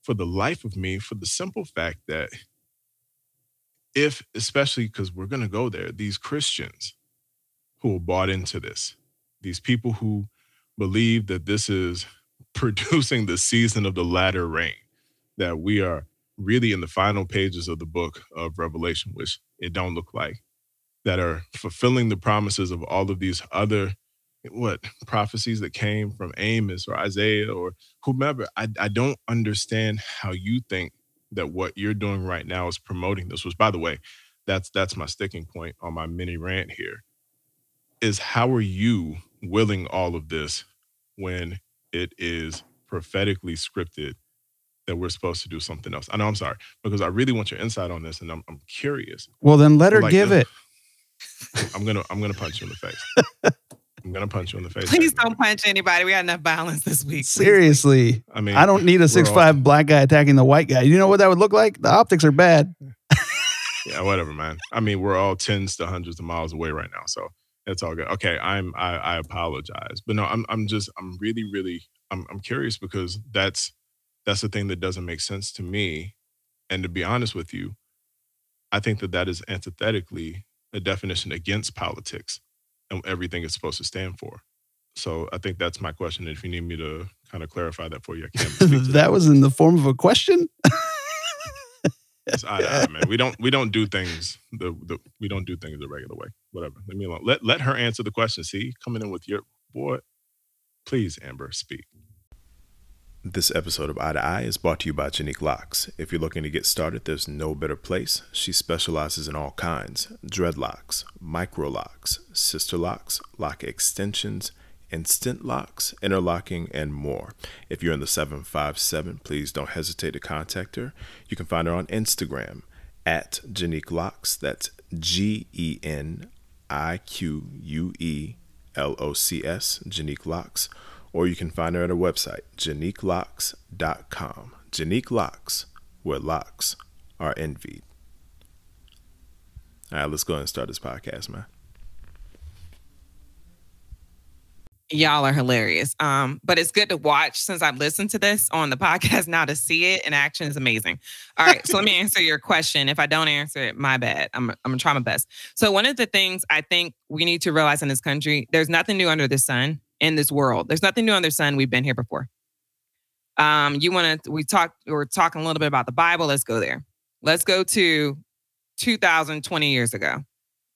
for the life of me for the simple fact that if especially because we're going to go there, these Christians who are bought into this, these people who believe that this is producing the season of the latter rain, that we are really in the final pages of the book of Revelation, which it don't look like, that are fulfilling the promises of all of these other what prophecies that came from Amos or Isaiah or whomever. I, I don't understand how you think that what you're doing right now is promoting this. Which, by the way, that's that's my sticking point on my mini rant here. Is how are you willing all of this when it is prophetically scripted that we're supposed to do something else? I know I'm sorry because I really want your insight on this, and I'm, I'm curious. Well, then let her like, give uh, it. I'm gonna I'm gonna punch you in the face. I'm gonna punch you in the face. Please don't punch anybody. We got enough violence this week. Seriously. I mean, I don't need a six five black guy attacking the white guy. You know what that would look like? The optics are bad. yeah, whatever, man. I mean, we're all tens to hundreds of miles away right now, so it's all good. Okay, I'm I, I apologize, but no, I'm I'm just I'm really really I'm I'm curious because that's that's the thing that doesn't make sense to me, and to be honest with you, I think that that is antithetically a definition against politics and everything is supposed to stand for. So I think that's my question. If you need me to kind of clarify that for you, I can't. that was in the form of a question. it's eye to eye, man. We don't we don't do things the, the we don't do things the regular way. Whatever. Let me alone. Let let her answer the question. See, coming in with your boy. Please, Amber, speak. This episode of Eye to Eye is brought to you by Genique Locs. If you're looking to get started, there's no better place. She specializes in all kinds dreadlocks, micro locks, sister locks, lock extensions, instant locks, interlocking, and more. If you're in the 757, please don't hesitate to contact her. You can find her on Instagram at Genique Locs. That's G E N I Q U E L O C S, Genique Locs or you can find her at her website, geniquelocs.com. Genique Locs, where locks are envied. All right, let's go ahead and start this podcast, man. Y'all are hilarious. Um, but it's good to watch since I've listened to this on the podcast now to see it in action is amazing. All right, so let me answer your question. If I don't answer it, my bad. I'm, I'm gonna try my best. So one of the things I think we need to realize in this country, there's nothing new under the sun in this world. There's nothing new under the sun. We've been here before. Um, you want to? We talked. We're talking a little bit about the Bible. Let's go there. Let's go to 2020 years ago,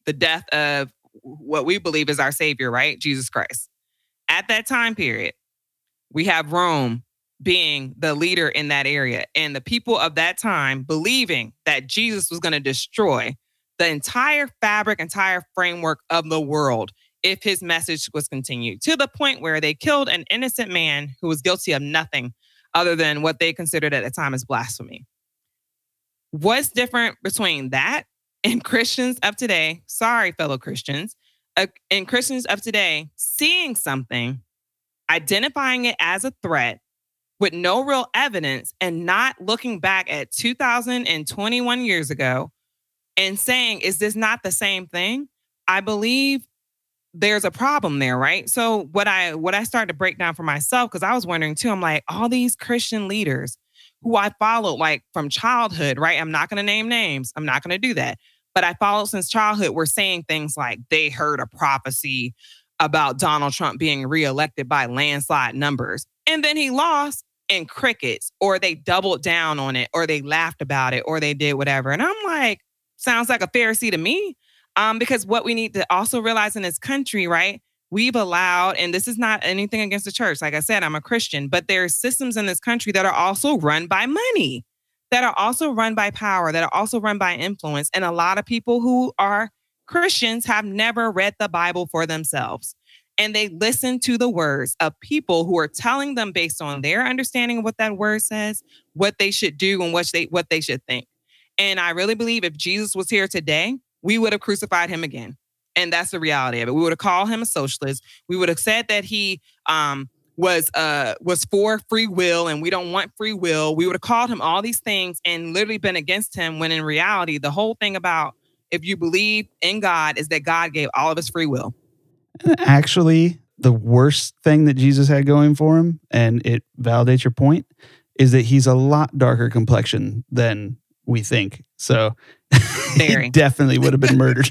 the death of what we believe is our Savior, right? Jesus Christ. At that time period, we have Rome being the leader in that area, and the people of that time believing that Jesus was going to destroy the entire fabric, entire framework of the world if his message was continued to the point where they killed an innocent man who was guilty of nothing other than what they considered at the time as blasphemy. What's different between that and Christians of today? Sorry, fellow Christians, uh, and Christians of today seeing something, identifying it as a threat with no real evidence, and not looking back at 2021 years ago and saying, is this not the same thing? I believe there's a problem there, right? So what I what I started to break down for myself because I was wondering too. I'm like, all these Christian leaders who I followed like from childhood, right? I'm not going to name names. I'm not going to do that. But I followed since childhood. We're saying things like they heard a prophecy about Donald Trump being reelected by landslide numbers, and then he lost in crickets, or they doubled down on it, or they laughed about it, or they did whatever. And I'm like, sounds like a Pharisee to me. Um, because what we need to also realize in this country, right? We've allowed, and this is not anything against the church. Like I said, I'm a Christian, but there are systems in this country that are also run by money, that are also run by power, that are also run by influence. And a lot of people who are Christians have never read the Bible for themselves. And they listen to the words of people who are telling them based on their understanding of what that word says, what they should do and what they what they should think. And I really believe if Jesus was here today, we would have crucified him again. And that's the reality of it. We would have called him a socialist. We would have said that he um, was uh was for free will and we don't want free will. We would have called him all these things and literally been against him when in reality the whole thing about if you believe in God is that God gave all of us free will. Actually, the worst thing that Jesus had going for him, and it validates your point, is that he's a lot darker complexion than we think. So he definitely would have been murdered.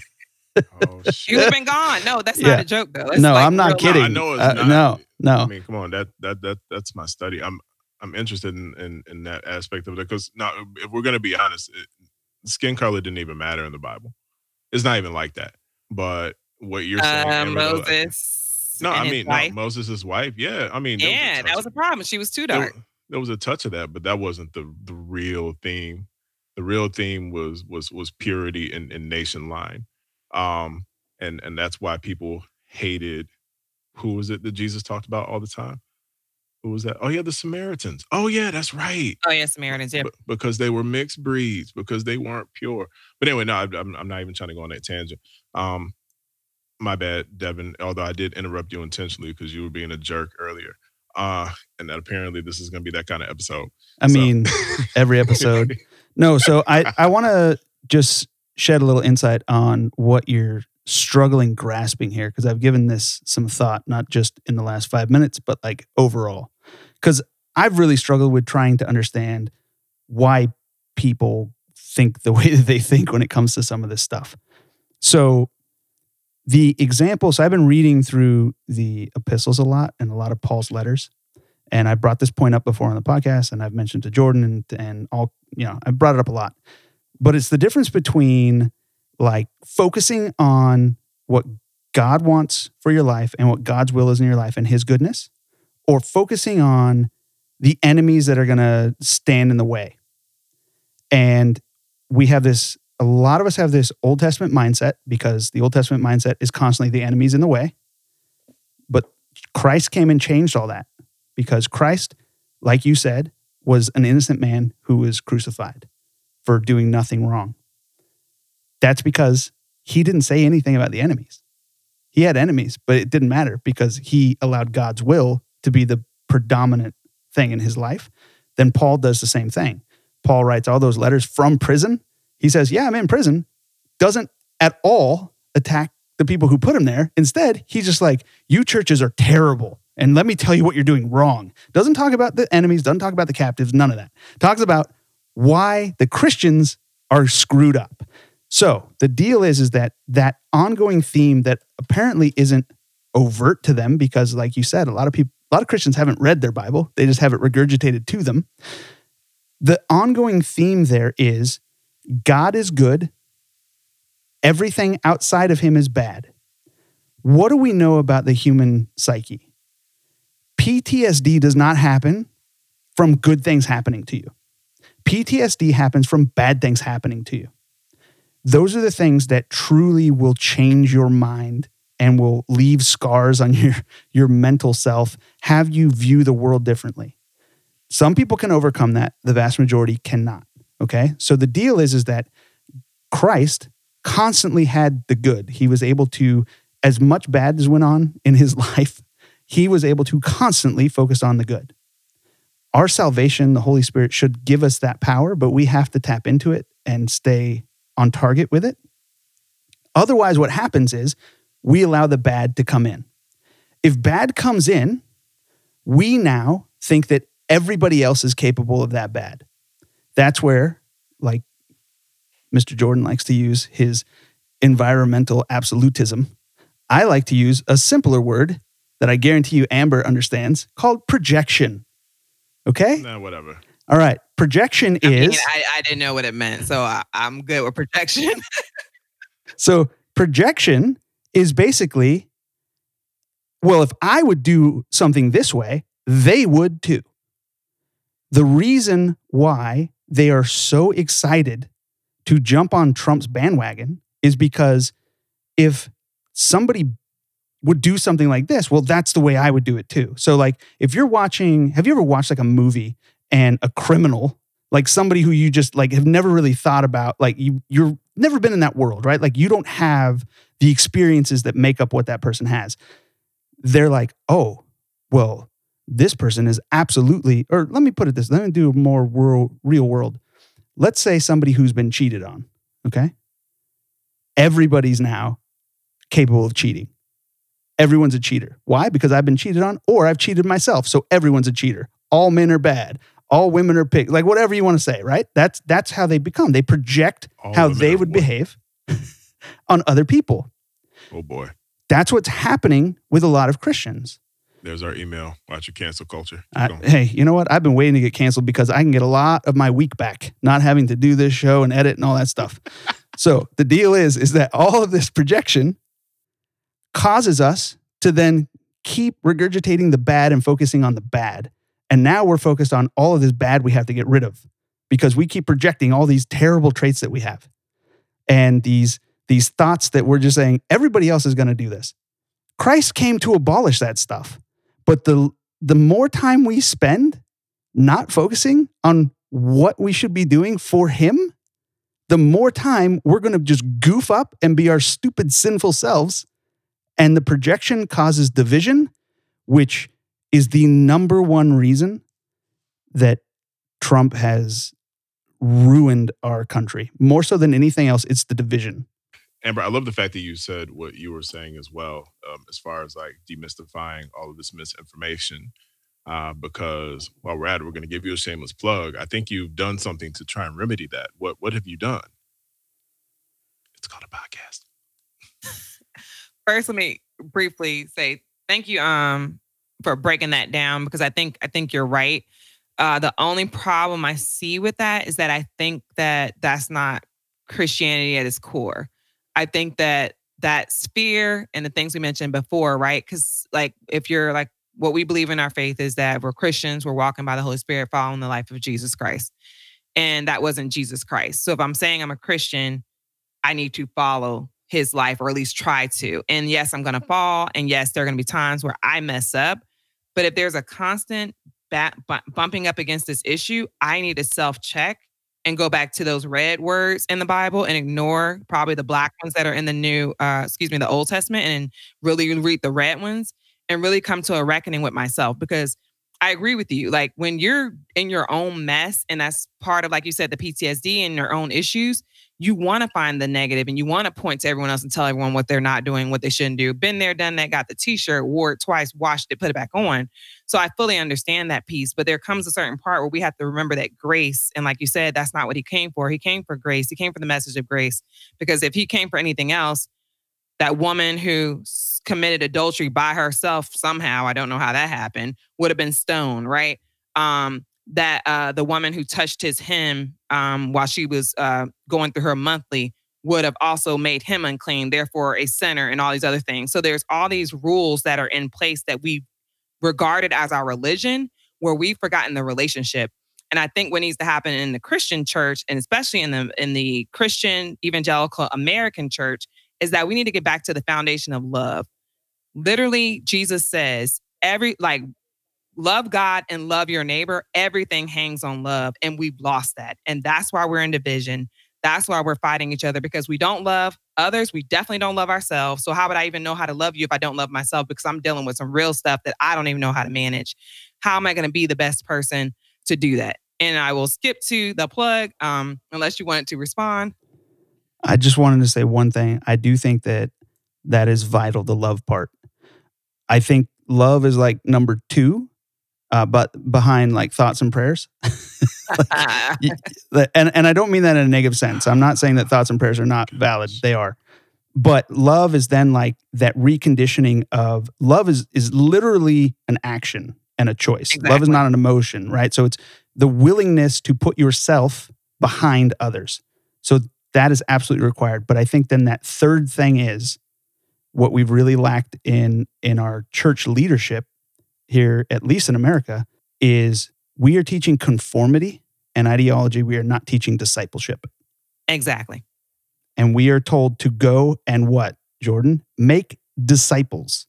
oh, you would have been gone. No, that's not a joke though. That's no, like I'm not kidding. I know it's uh, not. No, no. I mean, come on, that that that that's my study. I'm I'm interested in in, in that aspect of it because now, if we're gonna be honest, it, skin color didn't even matter in the Bible. It's not even like that. But what you're saying, uh, Moses. No, I mean, no, Moses' wife. Yeah, I mean, yeah, was that was a problem. She was too dark. There, there was a touch of that, but that wasn't the the real theme. The real theme was was was purity and, and nation line, um, and and that's why people hated. Who was it that Jesus talked about all the time? Who was that? Oh yeah, the Samaritans. Oh yeah, that's right. Oh yeah, Samaritans. Yeah, B- because they were mixed breeds, because they weren't pure. But anyway, no, I'm, I'm not even trying to go on that tangent. Um, my bad, Devin. Although I did interrupt you intentionally because you were being a jerk earlier. Uh, and that apparently this is going to be that kind of episode. I so. mean, every episode. no, so I I want to just shed a little insight on what you're struggling grasping here because I've given this some thought, not just in the last five minutes, but like overall. Because I've really struggled with trying to understand why people think the way that they think when it comes to some of this stuff. So the example, so I've been reading through the epistles a lot and a lot of Paul's letters. And I brought this point up before on the podcast, and I've mentioned to Jordan and, and all, you know, I brought it up a lot. But it's the difference between like focusing on what God wants for your life and what God's will is in your life and his goodness, or focusing on the enemies that are going to stand in the way. And we have this a lot of us have this Old Testament mindset because the Old Testament mindset is constantly the enemies in the way. But Christ came and changed all that because Christ, like you said, was an innocent man who was crucified for doing nothing wrong. That's because he didn't say anything about the enemies. He had enemies, but it didn't matter because he allowed God's will to be the predominant thing in his life. Then Paul does the same thing. Paul writes all those letters from prison he says, Yeah, I'm in prison, doesn't at all attack the people who put him there. Instead, he's just like, You churches are terrible. And let me tell you what you're doing wrong. Doesn't talk about the enemies, doesn't talk about the captives, none of that. Talks about why the Christians are screwed up. So the deal is, is that that ongoing theme that apparently isn't overt to them because, like you said, a lot of people, a lot of Christians haven't read their Bible; they just have it regurgitated to them. The ongoing theme there is God is good, everything outside of him is bad. What do we know about the human psyche? PTSD does not happen from good things happening to you. PTSD happens from bad things happening to you. Those are the things that truly will change your mind and will leave scars on your, your mental self, have you view the world differently. Some people can overcome that, the vast majority cannot. Okay. So the deal is, is that Christ constantly had the good. He was able to, as much bad as went on in his life, he was able to constantly focus on the good. Our salvation, the Holy Spirit should give us that power, but we have to tap into it and stay on target with it. Otherwise, what happens is we allow the bad to come in. If bad comes in, we now think that everybody else is capable of that bad. That's where, like Mr. Jordan likes to use his environmental absolutism. I like to use a simpler word that I guarantee you Amber understands called projection. Okay? Nah, whatever. All right. Projection I is. Mean, I, I, didn't know what it meant, so I, I'm good with projection. so, projection is basically well, if I would do something this way, they would too. The reason why they are so excited to jump on Trump's bandwagon is because if somebody would do something like this, well, that's the way I would do it too. So, like, if you're watching, have you ever watched like a movie and a criminal, like somebody who you just like have never really thought about, like you you're never been in that world, right? Like you don't have the experiences that make up what that person has. They're like, oh, well, this person is absolutely, or let me put it this, let me do more world, real world. Let's say somebody who's been cheated on, okay? Everybody's now capable of cheating. Everyone's a cheater. Why? Because I've been cheated on or I've cheated myself. So everyone's a cheater. All men are bad. All women are pigs. Like whatever you want to say, right? That's that's how they become. They project All how they would behave on other people. Oh boy. That's what's happening with a lot of Christians. There's our email. Watch your cancel culture. I, hey, you know what? I've been waiting to get canceled because I can get a lot of my week back, not having to do this show and edit and all that stuff. so the deal is, is that all of this projection causes us to then keep regurgitating the bad and focusing on the bad. And now we're focused on all of this bad we have to get rid of because we keep projecting all these terrible traits that we have and these these thoughts that we're just saying everybody else is going to do this. Christ came to abolish that stuff. But the the more time we spend not focusing on what we should be doing for him, the more time we're going to just goof up and be our stupid sinful selves and the projection causes division, which is the number one reason that Trump has ruined our country. More so than anything else, it's the division. Amber, I love the fact that you said what you were saying as well, um, as far as like demystifying all of this misinformation. Uh, because while we're at it, we're going to give you a shameless plug. I think you've done something to try and remedy that. What What have you done? It's called a podcast. First, let me briefly say thank you um for breaking that down because I think I think you're right. Uh, the only problem I see with that is that I think that that's not Christianity at its core. I think that that sphere and the things we mentioned before, right? Because like if you're like what we believe in our faith is that we're Christians, we're walking by the Holy Spirit, following the life of Jesus Christ, and that wasn't Jesus Christ. So if I'm saying I'm a Christian, I need to follow his life or at least try to. And yes, I'm going to fall. And yes, there are going to be times where I mess up. But if there's a constant bat, bu- bumping up against this issue, I need to self check and go back to those red words in the Bible and ignore probably the black ones that are in the new, uh, excuse me, the Old Testament and really read the red ones and really come to a reckoning with myself because I agree with you. Like when you're in your own mess, and that's part of, like you said, the PTSD and your own issues, you want to find the negative and you want to point to everyone else and tell everyone what they're not doing, what they shouldn't do. Been there, done that, got the t shirt, wore it twice, washed it, put it back on. So I fully understand that piece. But there comes a certain part where we have to remember that grace, and like you said, that's not what he came for. He came for grace, he came for the message of grace. Because if he came for anything else, that woman who committed adultery by herself somehow, I don't know how that happened, would have been stoned, right? Um, that uh, the woman who touched his hem um, while she was uh, going through her monthly would have also made him unclean, therefore a sinner, and all these other things. So there's all these rules that are in place that we regarded as our religion, where we've forgotten the relationship. And I think what needs to happen in the Christian church, and especially in the in the Christian evangelical American church, is that we need to get back to the foundation of love. Literally, Jesus says, every like love God and love your neighbor, everything hangs on love. And we've lost that. And that's why we're in division. That's why we're fighting each other because we don't love others. We definitely don't love ourselves. So, how would I even know how to love you if I don't love myself? Because I'm dealing with some real stuff that I don't even know how to manage. How am I going to be the best person to do that? And I will skip to the plug um, unless you wanted to respond. I just wanted to say one thing. I do think that that is vital, the love part. I think love is like number two, uh, but behind like thoughts and prayers. Like, and, and I don't mean that in a negative sense. I'm not saying that thoughts and prayers are not valid. They are. But love is then like that reconditioning of love is is literally an action and a choice. Love is not an emotion, right? So it's the willingness to put yourself behind others. So that is absolutely required. But I think then that third thing is what we've really lacked in in our church leadership here, at least in America, is we are teaching conformity and ideology. We are not teaching discipleship. exactly. And we are told to go and what? Jordan, make disciples,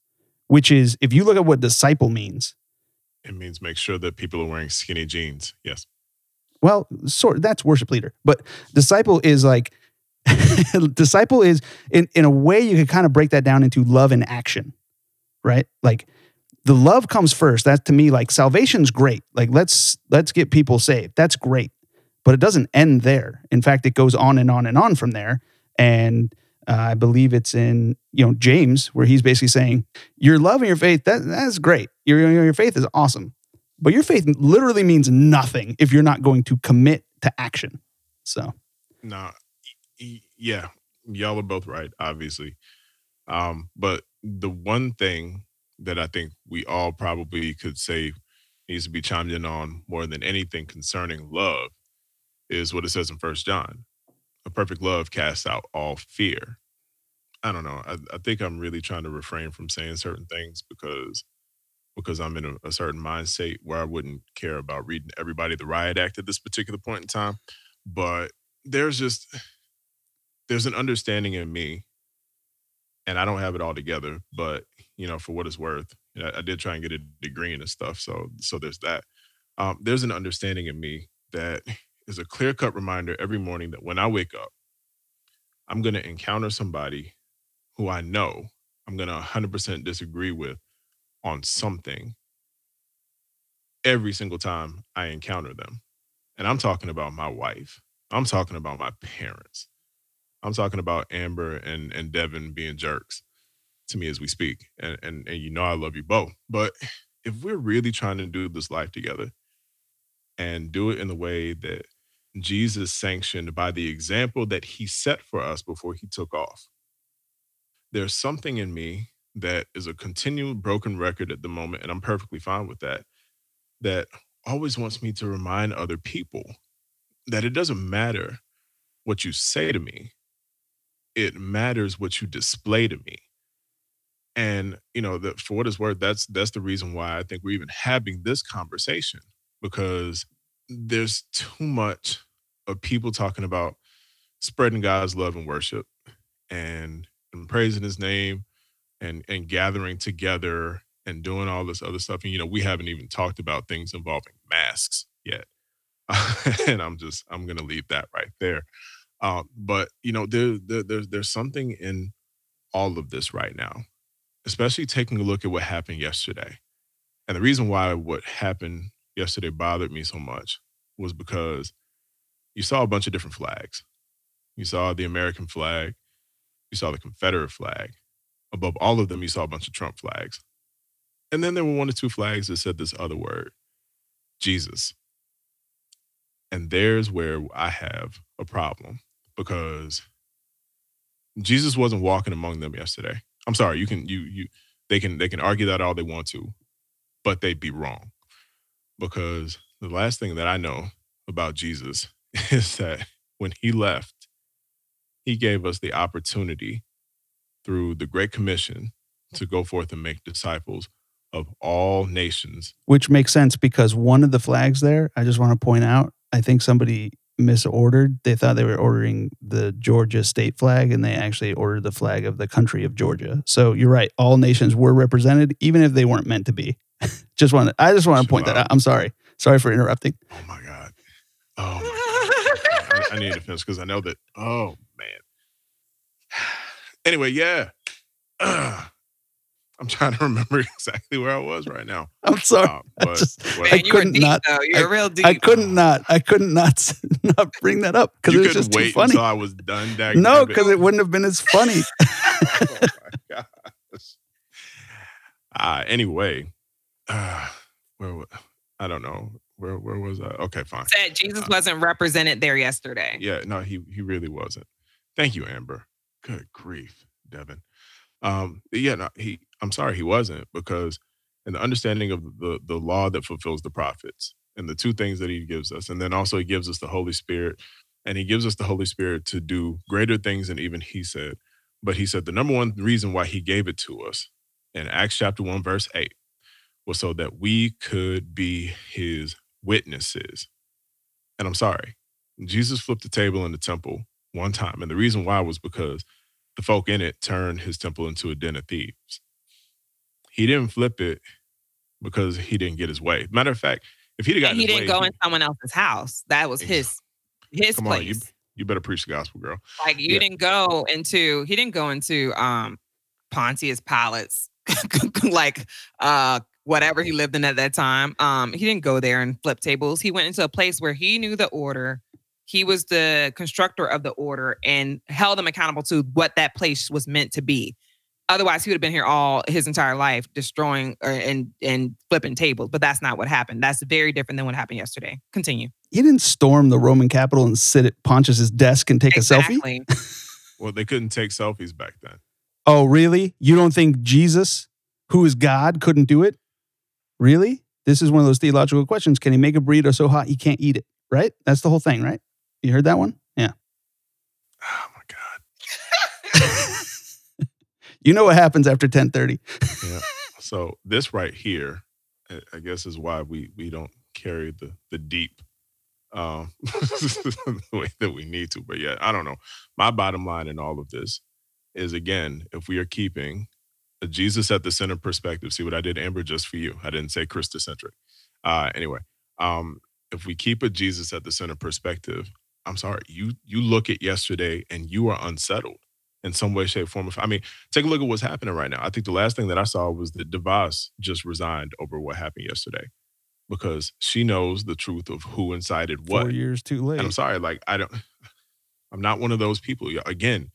which is, if you look at what disciple means, it means make sure that people are wearing skinny jeans. Yes. Well, sort that's worship leader, but disciple is like disciple is in in a way you could kind of break that down into love and action, right? Like the love comes first. That to me like salvation's great. Like let's let's get people saved. That's great. But it doesn't end there. In fact, it goes on and on and on from there. And uh, I believe it's in you know James where he's basically saying your love and your faith that that's great. Your your faith is awesome, but your faith literally means nothing if you're not going to commit to action. So, no, yeah, y'all are both right, obviously. Um, but the one thing that I think we all probably could say needs to be chimed in on more than anything concerning love is what it says in First John a perfect love casts out all fear. I don't know. I, I, think I'm really trying to refrain from saying certain things because because I'm in a, a, certain mindset where I wouldn't care about reading everybody the riot act at this particular point in time. But there's just there's an understanding in me, and I don't have it all together. But you know, for what it's worth, you know, I did try and get a degree and stuff. So so there's that. Um, there's an understanding in me that is a clear cut reminder every morning that when I wake up, I'm going to encounter somebody who I know I'm going to 100% disagree with on something every single time I encounter them. And I'm talking about my wife. I'm talking about my parents. I'm talking about Amber and, and Devin being jerks to me as we speak. And, and, and you know, I love you both. But if we're really trying to do this life together, and do it in the way that Jesus sanctioned by the example that he set for us before he took off. There's something in me that is a continual broken record at the moment, and I'm perfectly fine with that, that always wants me to remind other people that it doesn't matter what you say to me, it matters what you display to me. And you know, that for what it's worth, that's that's the reason why I think we're even having this conversation because there's too much of people talking about spreading God's love and worship and, and praising his name and and gathering together and doing all this other stuff. And you know, we haven't even talked about things involving masks yet. and I'm just I'm gonna leave that right there. Um, but you know, there, there there's there's something in all of this right now, especially taking a look at what happened yesterday. And the reason why what happened yesterday bothered me so much was because you saw a bunch of different flags. You saw the American flag, you saw the Confederate flag. Above all of them, you saw a bunch of Trump flags. And then there were one or two flags that said this other word, Jesus. And there's where I have a problem because Jesus wasn't walking among them yesterday. I'm sorry, you can you you they can they can argue that all they want to, but they'd be wrong because the last thing that I know about Jesus is that when he left, he gave us the opportunity through the Great Commission to go forth and make disciples of all nations. Which makes sense because one of the flags there, I just want to point out, I think somebody misordered. They thought they were ordering the Georgia state flag and they actually ordered the flag of the country of Georgia. So you're right, all nations were represented even if they weren't meant to be. just want I just want to point that out. I'm sorry. Sorry for interrupting. Oh my god. Oh my god. I, I need to finish because I know that oh man. Anyway, yeah. Uh, I'm trying to remember exactly where I was right now. I'm sorry. Uh, but, just, Man, I couldn't deep, not. Though. You're I, real deep. I couldn't not. I couldn't not not bring that up because it was just too funny. Until I was done. no, because it wouldn't have been as funny. oh my gosh. Uh, anyway, uh, where I don't know where where was I? Okay, fine. Said Jesus uh, wasn't represented there yesterday. Yeah, no, he he really wasn't. Thank you, Amber. Good grief, Devin. Um, yeah, no, he. I'm sorry, he wasn't because in the understanding of the the law that fulfills the prophets and the two things that he gives us, and then also he gives us the Holy Spirit, and he gives us the Holy Spirit to do greater things than even he said. But he said the number one reason why he gave it to us in Acts chapter one verse eight was so that we could be his witnesses. And I'm sorry, Jesus flipped the table in the temple one time. And the reason why was because the folk in it turned his temple into a den of thieves. He didn't flip it because he didn't get his way. Matter of fact, if he'd got he didn't way, go he, in someone else's house. That was his his Come place. on, you, you better preach the gospel, girl. like you yeah. didn't go into he didn't go into um Pontius Pilate's like uh whatever he lived in at that time. Um he didn't go there and flip tables. He went into a place where he knew the order. He was the constructor of the order and held them accountable to what that place was meant to be. Otherwise, he would have been here all his entire life, destroying uh, and and flipping tables. But that's not what happened. That's very different than what happened yesterday. Continue. He didn't storm the Roman Capitol and sit at Pontius's desk and take a selfie. Well, they couldn't take selfies back then. Oh, really? You don't think Jesus, who is God, couldn't do it? Really? This is one of those theological questions. Can he make a burrito so hot he can't eat it? Right? That's the whole thing, right? You heard that one? Yeah. Oh my God. You know what happens after 1030. Yeah. so this right here, I- guess, is why we we don't carry the the deep um the way that we need to. But yeah, I don't know. My bottom line in all of this is again, if we are keeping a Jesus at the center perspective, see what I did, Amber, just for you. I didn't say Christocentric. Uh anyway, um, if we keep a Jesus at the center perspective, I'm sorry, you you look at yesterday and you are unsettled in some way, shape, form. Of, I mean, take a look at what's happening right now. I think the last thing that I saw was that DeVos just resigned over what happened yesterday because she knows the truth of who incited what. Four years too late. And I'm sorry, like I don't, I'm not one of those people. Again,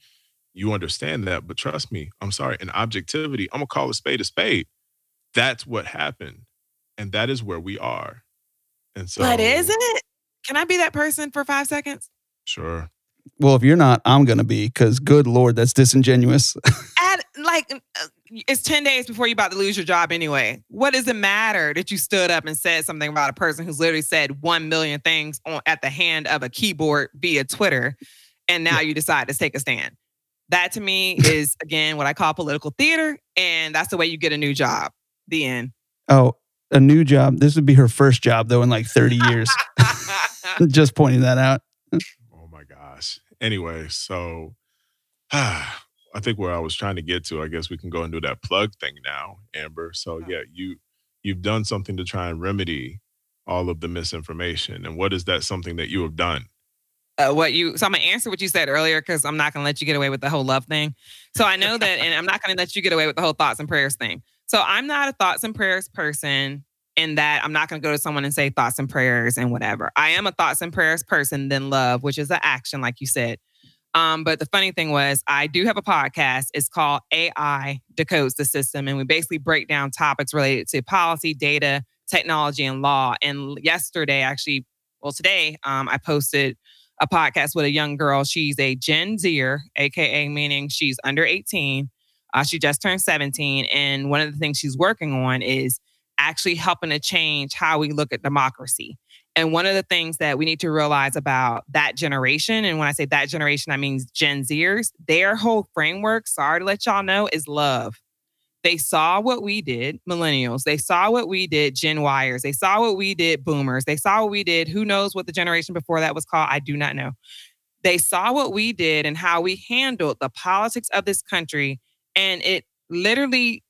you understand that, but trust me, I'm sorry. In objectivity, I'm gonna call a spade a spade. That's what happened, and that is where we are. And so, But is it? Can I be that person for five seconds? Sure. Well, if you're not, I'm going to be because good Lord, that's disingenuous. At like uh, it's 10 days before you're about to lose your job anyway. What does it matter that you stood up and said something about a person who's literally said 1 million things on at the hand of a keyboard via Twitter and now you decide to take a stand? That to me is again what I call political theater and that's the way you get a new job. The end. oh, a new job. This would be her first job, though, in like 30 years. Just pointing that out. Anyway, so I think where I was trying to get to, I guess we can go and do that plug thing now, Amber. So yeah, you you've done something to try and remedy all of the misinformation. And what is that something that you have done? uh, what you so I'm gonna answer what you said earlier because I'm not gonna let you get away with the whole love thing. So I know that, and I'm not gonna let you get away with the whole thoughts and prayers thing. So I'm not a thoughts and prayers person in that I'm not gonna go to someone and say thoughts and prayers and whatever. I am a thoughts and prayers person than love, which is an action, like you said. Um, but the funny thing was, I do have a podcast. It's called AI Decodes the System, and we basically break down topics related to policy, data, technology, and law. And yesterday, actually, well, today, um, I posted a podcast with a young girl. She's a Gen Zer, aka meaning she's under 18. Uh, she just turned 17. And one of the things she's working on is actually helping to change how we look at democracy. And one of the things that we need to realize about that generation, and when I say that generation, I mean Gen Zers, their whole framework, sorry to let y'all know, is love. They saw what we did, millennials. They saw what we did, Gen Yers. They saw what we did, boomers. They saw what we did. Who knows what the generation before that was called? I do not know. They saw what we did and how we handled the politics of this country. And it literally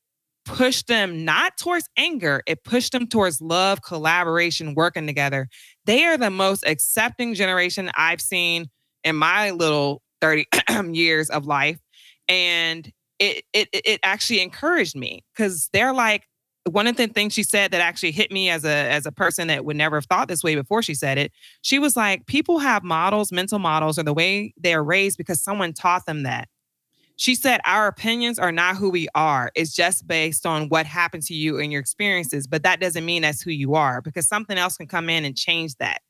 pushed them not towards anger, it pushed them towards love, collaboration, working together. They are the most accepting generation I've seen in my little 30 years of life. And it it it actually encouraged me because they're like one of the things she said that actually hit me as a as a person that would never have thought this way before she said it. She was like, people have models, mental models, or the way they're raised because someone taught them that. She said, Our opinions are not who we are. It's just based on what happened to you and your experiences. But that doesn't mean that's who you are because something else can come in and change that.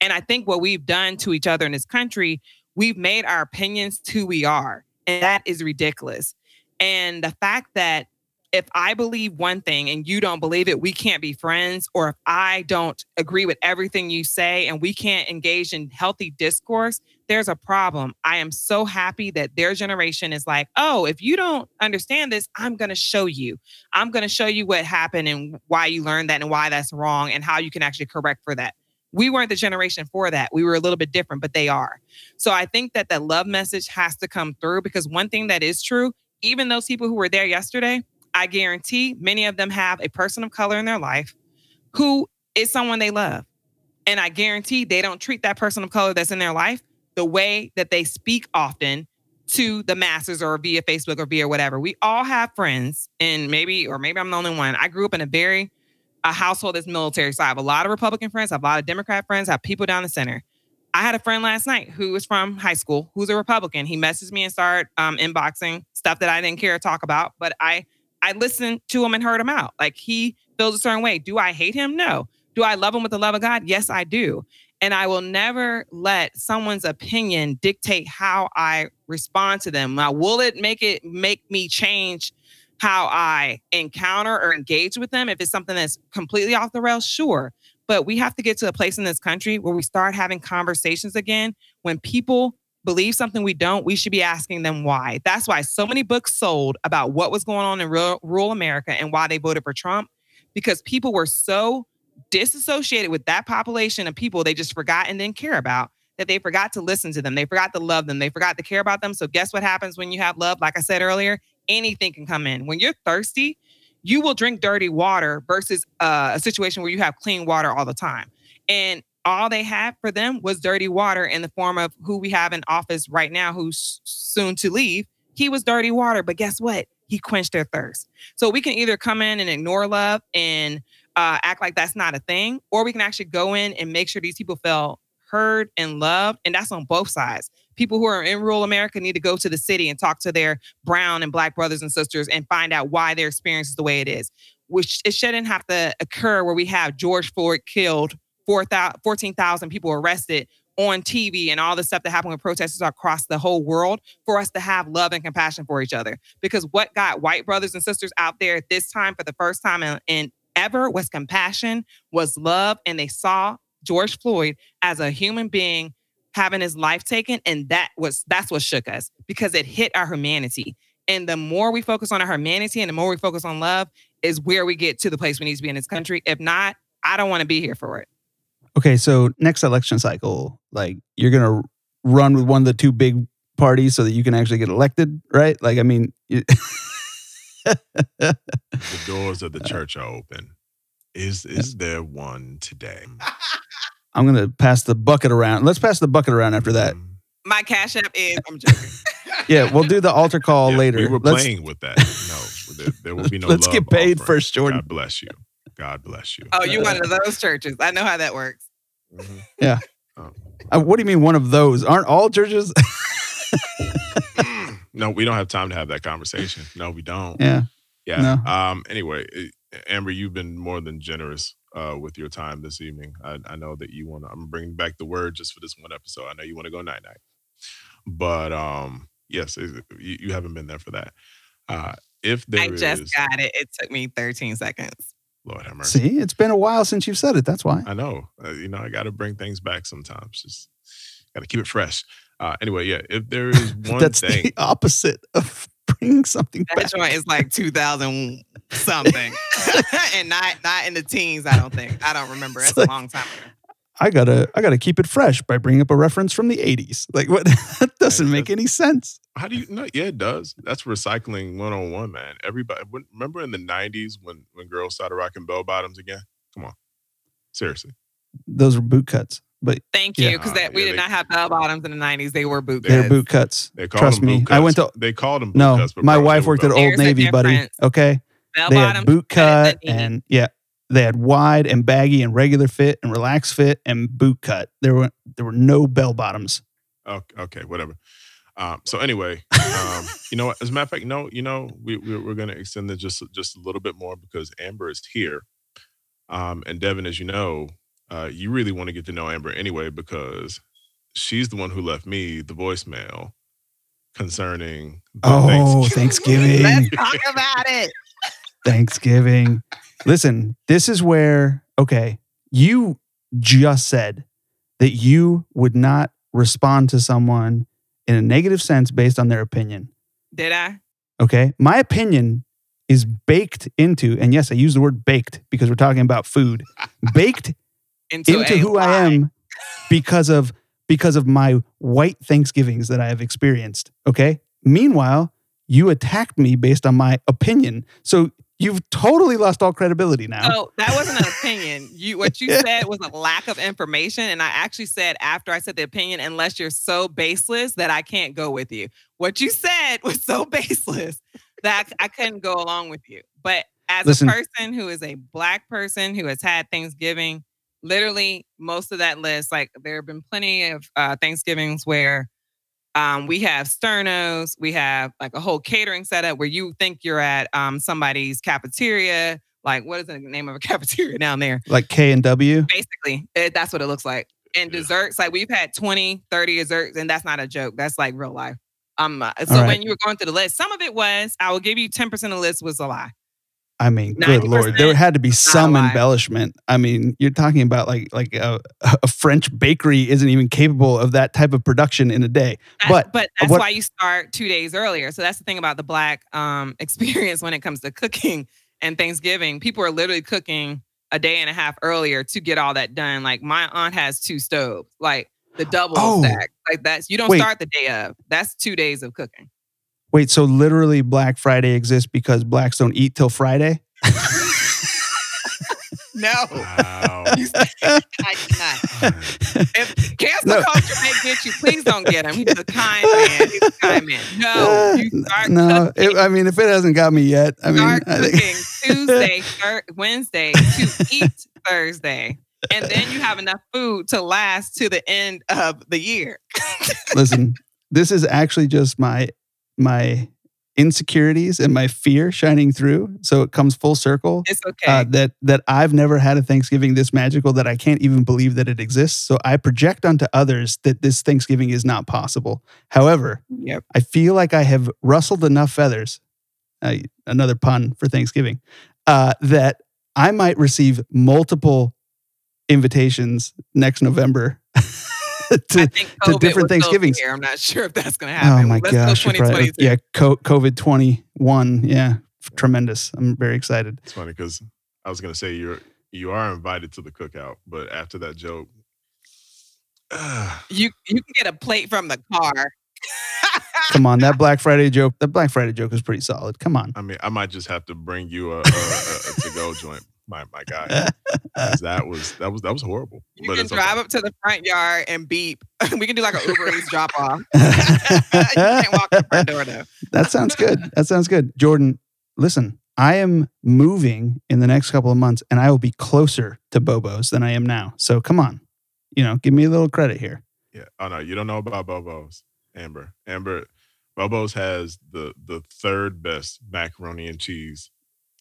And I think what we've done to each other in this country, we've made our opinions who we are. And that is ridiculous. And the fact that if I believe one thing and you don't believe it, we can't be friends. Or if I don't agree with everything you say and we can't engage in healthy discourse, there's a problem. I am so happy that their generation is like, oh, if you don't understand this, I'm going to show you. I'm going to show you what happened and why you learned that and why that's wrong and how you can actually correct for that. We weren't the generation for that. We were a little bit different, but they are. So I think that that love message has to come through because one thing that is true, even those people who were there yesterday, I guarantee many of them have a person of color in their life who is someone they love. And I guarantee they don't treat that person of color that's in their life the way that they speak often to the masses or via Facebook or via whatever. We all have friends, and maybe, or maybe I'm the only one. I grew up in a very a household that's military. So I have a lot of Republican friends, I have a lot of Democrat friends, I have people down the center. I had a friend last night who was from high school, who's a Republican. He messaged me and started um, inboxing stuff that I didn't care to talk about, but I I listened to him and heard him out. Like he feels a certain way. Do I hate him? No. Do I love him with the love of God? Yes, I do. And I will never let someone's opinion dictate how I respond to them. Now, will it make it make me change how I encounter or engage with them? If it's something that's completely off the rails, sure. But we have to get to a place in this country where we start having conversations again. When people believe something we don't, we should be asking them why. That's why so many books sold about what was going on in rural, rural America and why they voted for Trump, because people were so disassociated with that population of people they just forgot and didn't care about that they forgot to listen to them. They forgot to love them. They forgot to care about them. So, guess what happens when you have love? Like I said earlier, anything can come in. When you're thirsty, you will drink dirty water versus uh, a situation where you have clean water all the time. And all they had for them was dirty water in the form of who we have in office right now, who's soon to leave. He was dirty water, but guess what? He quenched their thirst. So we can either come in and ignore love and uh, act like that's not a thing, or we can actually go in and make sure these people feel heard and loved. And that's on both sides. People who are in rural America need to go to the city and talk to their brown and black brothers and sisters and find out why their experience is the way it is. Which it shouldn't have to occur where we have George Floyd killed, 14,000 people arrested on TV and all the stuff that happened with protesters across the whole world for us to have love and compassion for each other. Because what got white brothers and sisters out there this time for the first time in, in ever was compassion, was love, and they saw George Floyd as a human being having his life taken. And that was that's what shook us because it hit our humanity. And the more we focus on our humanity and the more we focus on love is where we get to the place we need to be in this country. If not, I don't want to be here for it. Okay, so next election cycle, like you're gonna run with one of the two big parties so that you can actually get elected, right? Like, I mean, the doors of the church are open. Is is there one today? I'm gonna pass the bucket around. Let's pass the bucket around after that. Mm, My cash app is I'm joking. Yeah, we'll do the altar call yeah, later. We were Let's- playing with that. No, there, there will be no. Let's love get paid offering. first, Jordan. God bless you. God bless you. oh, you one of those churches. I know how that works. Mhm. Uh, what do you mean one of those? Aren't all churches? no, we don't have time to have that conversation. No, we don't. yeah. Yeah. Um. Anyway, eh, Amber, you've been more than generous uh, with your time this evening. I, I know that you want. to I'm bringing back the word just for this one episode. I know you want to go night night, but um, yes, it- you, you haven't been there for that. Uh, if there I is, just got it. It took me 13 seconds. Lord have mercy. See, it's been a while since you've said it. That's why. I know. Uh, you know, I got to bring things back sometimes. Just got to keep it fresh. Uh, anyway, yeah. If there is one That's thing, the opposite of bringing something That back. joint is like 2000 something, and not not in the teens. I don't think. I don't remember. It's That's like- a long time ago. I gotta, I gotta keep it fresh by bringing up a reference from the '80s. Like, what? that doesn't Right, make any sense. how do you know? Yeah, it does. That's recycling one on one, man. Everybody, when, remember in the '90s when when girls started rocking bell bottoms again? Come on, seriously. Those were boot cuts, but Thank you, because Uh, that we yeah, did they- not have bell bottoms in the 90s. They were boot they're cuts. boot cuts. They called Trust them me. boot I went to They called them boot no. cuts. but My wife worked at Old Navy, buddy. Okay, Bell they had bottoms. boot cut and the knee. and yeah, they had wide and baggy and regular fit and relaxed fit and boot cut. There were there were no bell bottoms. Okay, okay, whatever. Um, so anyway, um, you know? As a matter of fact, no, you know, we, we we're going to extend this just just a little bit more because Amber is here, um, and Devin, as you know, uh, you really want to get to know Amber anyway because she's the one who left me the voicemail concerning. the Oh, Thanks- Thanksgiving. Let's talk about it. Thanksgiving. Listen, this is where, okay, you just said that you would not respond to someone in a negative sense based on their opinion. Did I? Okay. My opinion is baked into, and yes, I use the word baked because we're talking about food, baked into, into a who I am because of because of my white Thanksgivings that I have experienced. Okay. Meanwhile, you attacked me based on my opinion. So you've totally lost all credibility now. So that wasn't an opinion. You what you said was a lack of information, and I actually said after I said the opinion, unless you're so baseless that I can't go with you. What you said was so baseless that I couldn't go along with you. But as Listen. a person who is a black person who has had Thanksgiving, literally most of that list, like there have been plenty of uh, Thanksgivings where um, we have sternos, we have like a whole catering setup where you think you're at um, somebody's cafeteria. Like, what is the name of a cafeteria down there? Like K and W. Basically, it, that's what it looks like. And Yeah. desserts, like we've had 20, 30 desserts, and that's not a joke. That's like real life. Um, uh, so right. when you were going through the list, some of it was, I will give you 10% of the list was a lie. I mean, good lord, there had to be some embellishment. I mean, you're talking about like like a, a French bakery isn't even capable of that type of production in a day. That- But but that's what- why you start two days earlier. So that's the thing about the black um, experience when it comes to cooking and Thanksgiving. People are literally cooking a day and a half earlier to get all that done. Like my aunt has two stoves, like the double Oh. stack. Like that's you don't Wait. start the day of. That's two days of cooking. Wait, so literally Black Friday exists because blacks don't eat till Friday? No, Wow. I did not. If cancel No. culture may get you, please don't get him. He's a kind man. He's a kind man. No, you no. it- I mean, if it hasn't got me yet, I mean, start I think- Tuesday, thir- Wednesday to eat Thursday, and then you have enough food to last to the end of the year. listen, this is actually just my my insecurities and my fear shining through. So it comes full circle. It's okay. Uh, that that I've never had a Thanksgiving this magical that I can't even believe that it exists. So I project onto others that this Thanksgiving is not possible. However, yep. I feel like I have rustled enough feathers, uh, another pun for Thanksgiving, uh, that I might receive multiple invitations next November to, to different will still be Thanksgivings. I'm not sure if that's going to oh happen. Oh my Let's gosh! go you're probably- 2022. yeah, COVID twenty one. Yeah, tremendous. I'm very excited. It's funny because I was gonna say you're you are invited to the cookout, but after that joke, You you can get a plate from the car. Come on, that Black Friday joke. That Black Friday joke is pretty solid. Come on. I mean, I might just have to bring you a, a, a, a to go joint, my my guy. 'Cause That was that was that was horrible. You but can it's drive okay. up to the front yard and beep. we can do like an Uber Eats drop off. you can't walk the front door though. that sounds good. That sounds good. Jordan, listen, I am moving in the next couple of months and I will be closer to Bobo's than I am now. So come on. You know, give me a little credit here. Yeah. Oh no, you don't know about Bobo's, Amber. Amber, Bobo's has the the third best macaroni and cheese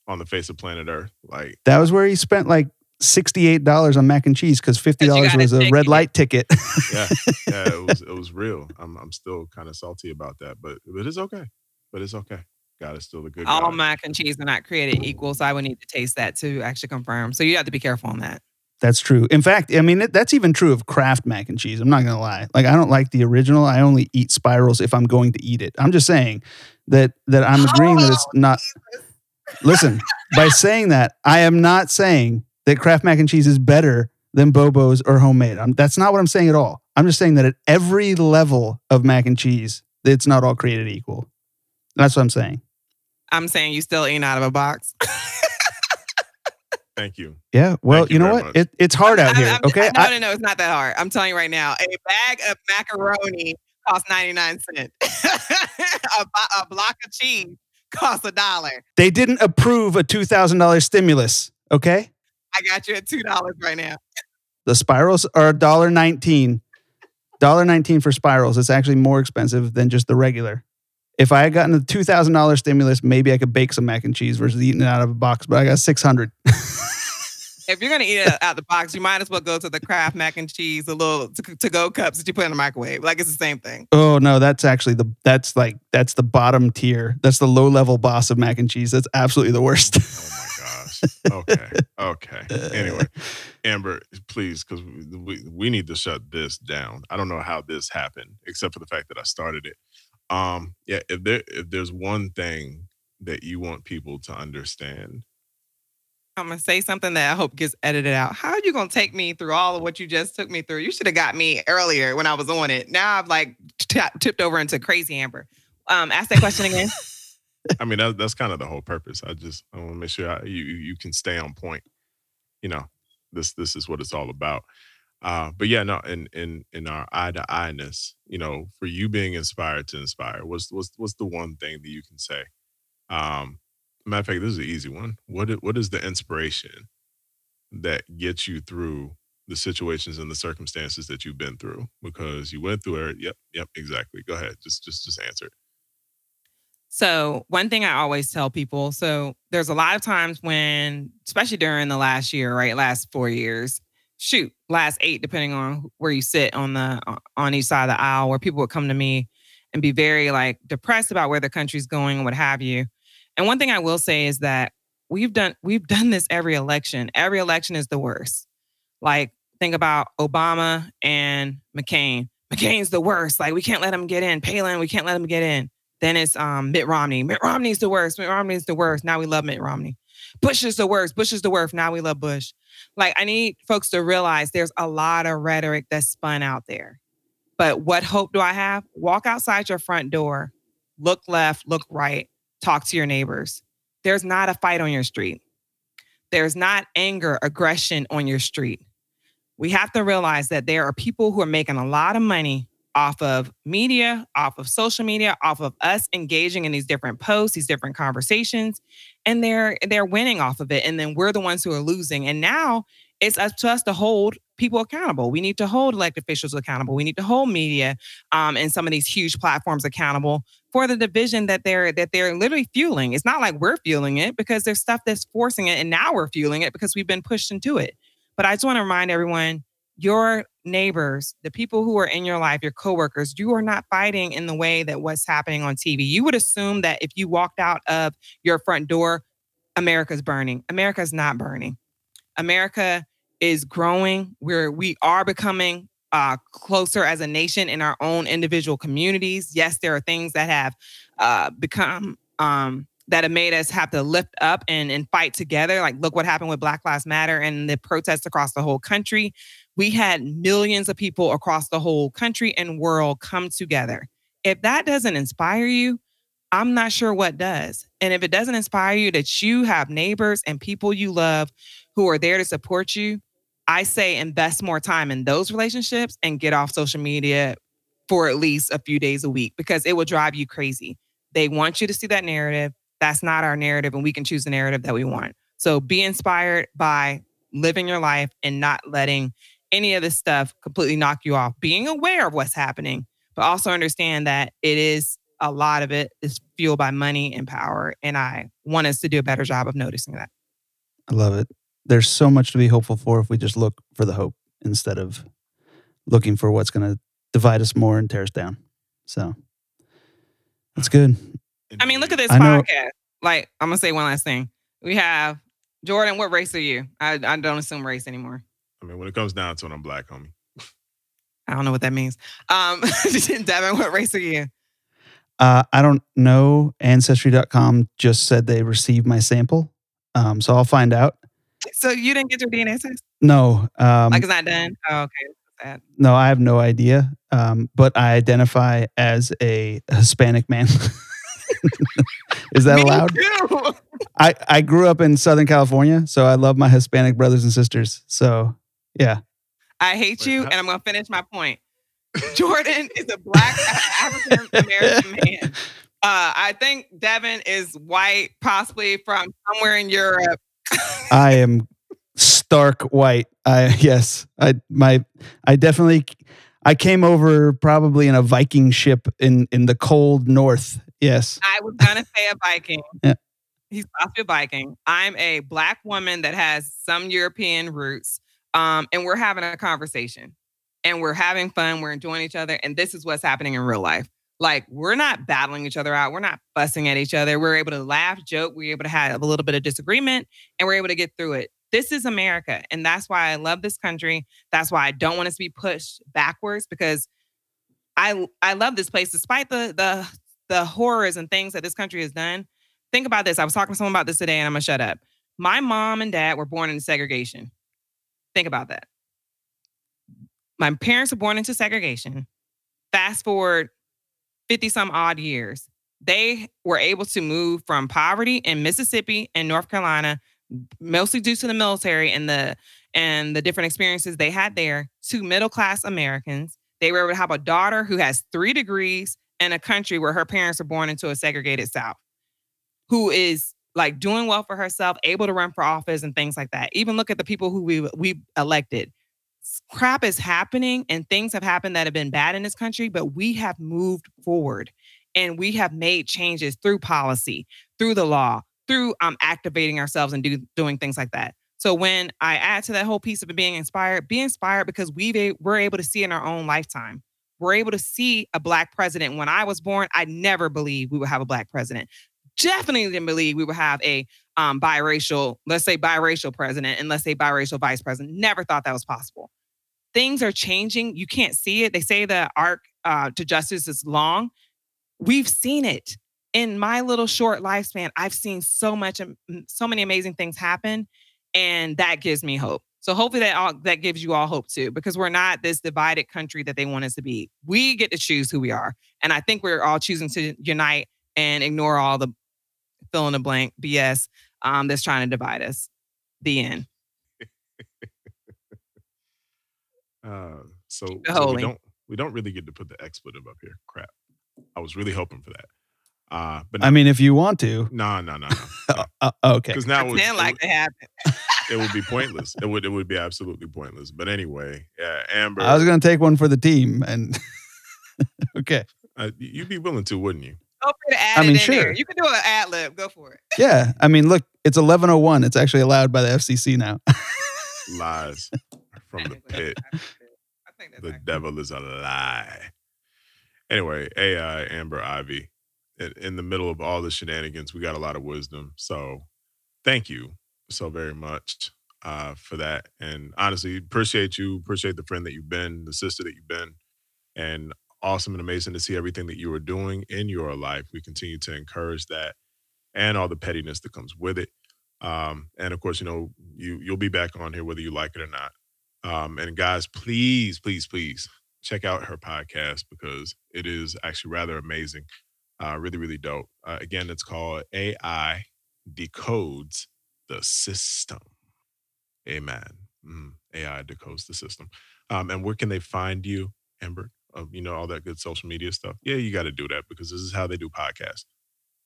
on the face of planet Earth. Like, That was where he spent like $68 on mac and cheese because $50 was a take red it. light ticket. yeah, yeah, it was it was real. I'm I'm still kind of salty about that, but but it's okay. But it's okay. God is still the good All God. mac and cheese are not created equal, so I would need to taste that to actually confirm. So you have to be careful on that. That's true. In fact, I mean, it, that's even true of Kraft mac and cheese. I'm not going to lie. Like, I don't like the original. I only eat spirals if I'm going to eat it. I'm just saying that that I'm agreeing that it's Oh, not. Listen, by saying that, I am not saying that Kraft mac and cheese is better than Bobo's or homemade. I'm, that's not what I'm saying at all. I'm just saying that at every level of mac and cheese, it's not all created equal. That's what I'm saying. I'm saying you still eating out of a box. Thank you. Yeah. Well, you you know what? It, it's hard out I'm- here. I'm- Okay. No, I- no, no, it's not that hard. I'm telling you right now. A bag of macaroni costs 99 cents. a, a block of cheese costs a dollar. they didn't approve a $2,000 stimulus. Okay. I got you at two dollars right now. The spirals are $1.19. $1.19 for spirals. It's actually more expensive than just the regular. If I had gotten a $2,000 stimulus, maybe I could bake some mac and cheese versus eating it out of a box, but I got 600 If you're gonna eat it out the box, you might as well go to the Kraft mac and cheese, the little to go cups that you put in the microwave. Like it's the same thing. Oh no, that's actually the that's like that's the bottom tier. That's the low level boss of mac and cheese. That's absolutely the worst. Oh my gosh. Okay. Okay. Anyway, Amber, please, because we, we we need to shut this down. I don't know how this happened, except for the fact that I started it. Um, yeah, if there if there's one thing that you want people to understand, I'm gonna say something that I hope gets edited out. How are you gonna take me through all of what you just took me through? You should have got me earlier when I was on it. Now I've like t- tipped over into crazy Amber. Um, ask that question again. I mean, that, that's kind of the whole purpose. I just I want to make sure I, you you can stay on point. You know, this this is what it's all about. Uh, but yeah, no, in in in our eye to eye ness, you know, for you being inspired to inspire, what's what's what's the one thing that you can say? Um, matter of fact, this is an easy one. What is, what is the inspiration that gets you through the situations and the circumstances that you've been through? Because you went through it. Yep, yep, exactly. Go ahead. Just just just answer it. So, one thing I always tell people so, there's a lot of times when, especially during the last year, right? Last four years, shoot, last eight, depending on where you sit on the on each side of the aisle, where people would come to me and be very like depressed about where the country's going and what have you. And one thing I will say is that we've done we've done this every election. Every election is the worst. Like think about Obama and McCain. McCain's the worst. Like we can't let him get in. Palin, we can't let him get in. Then it's um, Mitt Romney. Mitt Romney's the worst. Mitt Romney's the worst. Now we love Mitt Romney. Bush is the worst. Bush is the worst. Now we love Bush. Like I need folks to realize there's a lot of rhetoric that's spun out there. But what hope do I have? Walk outside your front door, look left, look right, talk to your neighbors. There's not a fight on your street. There's not anger, aggression on your street. We have to realize that there are people who are making a lot of money off of media, off of social media, off of us engaging in these different posts, these different conversations, and they're they're winning off of it. And then we're the ones who are losing. And now it's up to us to hold people accountable. We need to hold elected officials accountable. We need to hold media um, and some of these huge platforms accountable for the division that they're that they're literally fueling. It's not like we're fueling it because there's stuff that's forcing it, and now we're fueling it because we've been pushed into it. But I just want to remind everyone your neighbors, the people who are in your life, your coworkers, you are not fighting in the way that what's happening on TV. You would assume that if you walked out of your front door, America's burning. America's not burning. America is growing. We're we are becoming uh, closer as a nation in our own individual communities. Yes, there are things that have uh, become um, that have made us have to lift up and, and fight together. Like, look what happened with Black Lives Matter and the protests across the whole country we had millions of people across the whole country and world come together. If that doesn't inspire you, I'm not sure what does. And if it doesn't inspire you that you have neighbors and people you love who are there to support you, I say invest more time in those relationships and get off social media for at least a few days a week because it will drive you crazy. They want you to see that narrative. That's not our narrative, and we can choose the narrative that we want. So be inspired by living your life and not letting any of this stuff completely knock you off. Being aware of what's happening, but also understand that it is a lot of it is fueled by money and power. And I want us to do a better job of noticing that. I love it. There's so much to be hopeful for if we just look for the hope instead of looking for what's going to divide us more and tear us down. So that's good. I mean, look at this podcast. Like, I'm going to say one last thing. We have Jordan, what race are you? I, I don't assume race anymore. I mean, when it comes down to it, I'm black, homie. I don't know what that means. Um, Devin, what race are you? Uh, I don't know. Ancestry.com just said they received my sample. Um, so I'll find out. So you didn't get your DNA test? No. Um, like it's not done? Oh, okay. No, I have no idea. Um, but I identify as a Hispanic man. Is that Me allowed? Too. I, I grew up in Southern California, so I love my Hispanic brothers and sisters. So yeah. I hate you, and I'm gonna finish my point. Jordan is a black African American man. Uh, I think Devin is white, possibly from somewhere in Europe. I am stark white. I yes, I my I definitely I came over probably in a Viking ship in in the cold north. Yes, I was gonna say a Viking. Yeah. He's possibly a Viking. I'm a black woman that has some European roots. Um, and we're having a conversation and we're having fun, we're enjoying each other, and this is what's happening in real life. Like we're not battling each other out, we're not fussing at each other. We're able to laugh, joke, we're able to have a little bit of disagreement, and we're able to get through it. This is America, and that's why I love this country. That's why I don't want us to be pushed backwards because I I love this place despite the the the horrors and things that this country has done. Think about this. I was talking to someone about this today, and I'm gonna shut up My mom and dad were born into segregation. Think about that. My parents were born into segregation. Fast forward 50 some odd years, they were able to move from poverty in Mississippi and North Carolina, mostly due to the military and the and the different experiences they had there, to middle class Americans. They were able to have a daughter who has three degrees in a country where her parents were born into a segregated South, who is like doing well for herself, able to run for office and things like that. Even look at the people who we we elected. Crap is happening and things have happened that have been bad in this country, but we have moved forward and we have made changes through policy, through the law, through um, activating ourselves and do, doing things like that. So when I add to that whole piece of being inspired, be inspired because we we're able to see in our own lifetime. We're able to see a black president. When I was born, I never believed we would have a black president. Definitely didn't believe we would have a um, biracial, let's say biracial president, and let's say biracial vice president. Never thought that was possible. Things are changing. You can't see it. They say the arc uh, to justice is long. We've seen it in my little short lifespan. I've seen so much, so many amazing things happen, and that gives me hope. So hopefully that all that gives you all hope too, because we're not this divided country that they want us to be. We get to choose who we are, and I think we're all choosing to unite and ignore all the fill in the blank BS um, that's trying to divide us. The end. Uh, so, so we don't we don't really get to put the expletive up here. Crap. I was really hoping for that. Uh, but I mean, if you want to, no, no, no, no. uh, uh, okay. Because now it, like it, it, it would be pointless. It would it would be absolutely pointless. But anyway, yeah, Amber. I was going to take one for the team, and okay. Uh, you'd be willing to, wouldn't you? Go for to add I mean, sure. There. You can do an ad lib. Go for it. Yeah, I mean, look, it's eleven oh one. It's actually allowed by the FCC now. Lies from the pit. the devil is a lie. Anyway, AI Amber Ivy, in, in the middle of all the shenanigans, we got a lot of wisdom. So, thank you so very much uh, for that. And honestly, appreciate you. Appreciate the friend that you've been, the sister that you've been, and awesome and amazing to see everything that you are doing in your life. We continue to encourage that and all the pettiness that comes with it. Um, and of course, you know, you you'll be back on here whether you like it or not. Um, and guys, please, please, please check out her podcast because it is actually rather amazing. Uh, really, really dope. Uh, again, it's called AI Decodes the System. Amen. Mm, AI decodes the system. Um, and where can they find you, Amber? of you know all that good social media stuff. Yeah, you got to do that because this is how they do podcasts.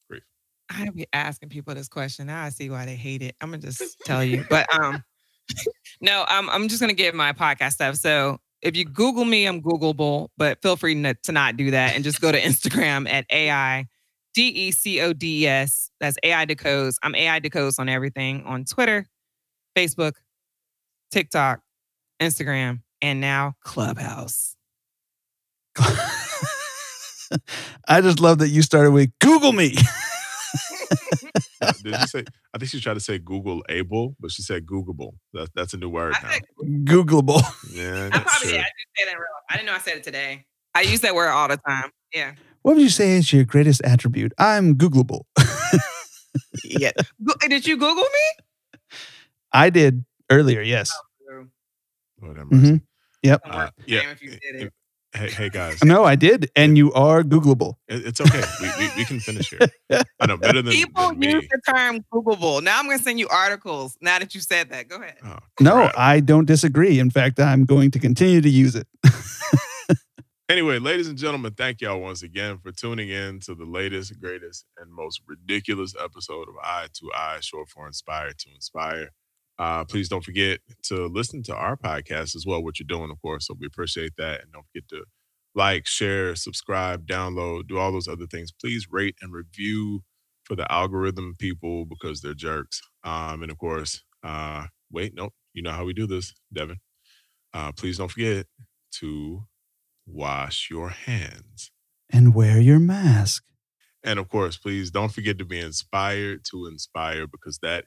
Great. I be asking people this question. Now I see why they hate it. I'm gonna just tell you, but um, no, I'm I'm just gonna give my podcast stuff. So if you Google me, I'm Googleable, but feel free to not do that and just go to Instagram at AI D E C O D E S. That's AI Decodes. I'm AI Decodes on everything on Twitter, Facebook, TikTok, Instagram, and now Clubhouse. I just love that you started with Google me. Did you say? I think she tried to say Google able, but she said Googleable. That, that's a new word now. Googleable. Yeah, I probably sure. did. I did say that real. I didn't know I said it today. I use that word all the time. Yeah. What would you say is your greatest attribute? I'm Googleable. yeah. Did you Google me? I did earlier. Yes. Oh, mm-hmm. Yep. Uh, yeah. Hey, hey guys. No, I did, and you are Googleable. it's okay. We, we, we, can finish here. I know better than people than use the term Googleable. Now I'm going to send you articles. Now that you said that, go ahead. Oh, no, I don't disagree. In fact, I'm going to continue to use it. anyway, ladies and gentlemen, thank y'all once again for tuning in to the latest, greatest, and most ridiculous episode of Eye to Eye, short for Inspire to Inspire. Uh, please don't forget to listen to our podcast as well, what you're doing, of course. So we appreciate that. And don't forget to like, share, subscribe, download, do all those other things. Please rate and review for the algorithm people because they're jerks. Um, and of course, uh, wait, nope, you know how we do this, Devin. Uh, please don't forget to wash your hands and wear your mask. And of course, please don't forget to be inspired to inspire because that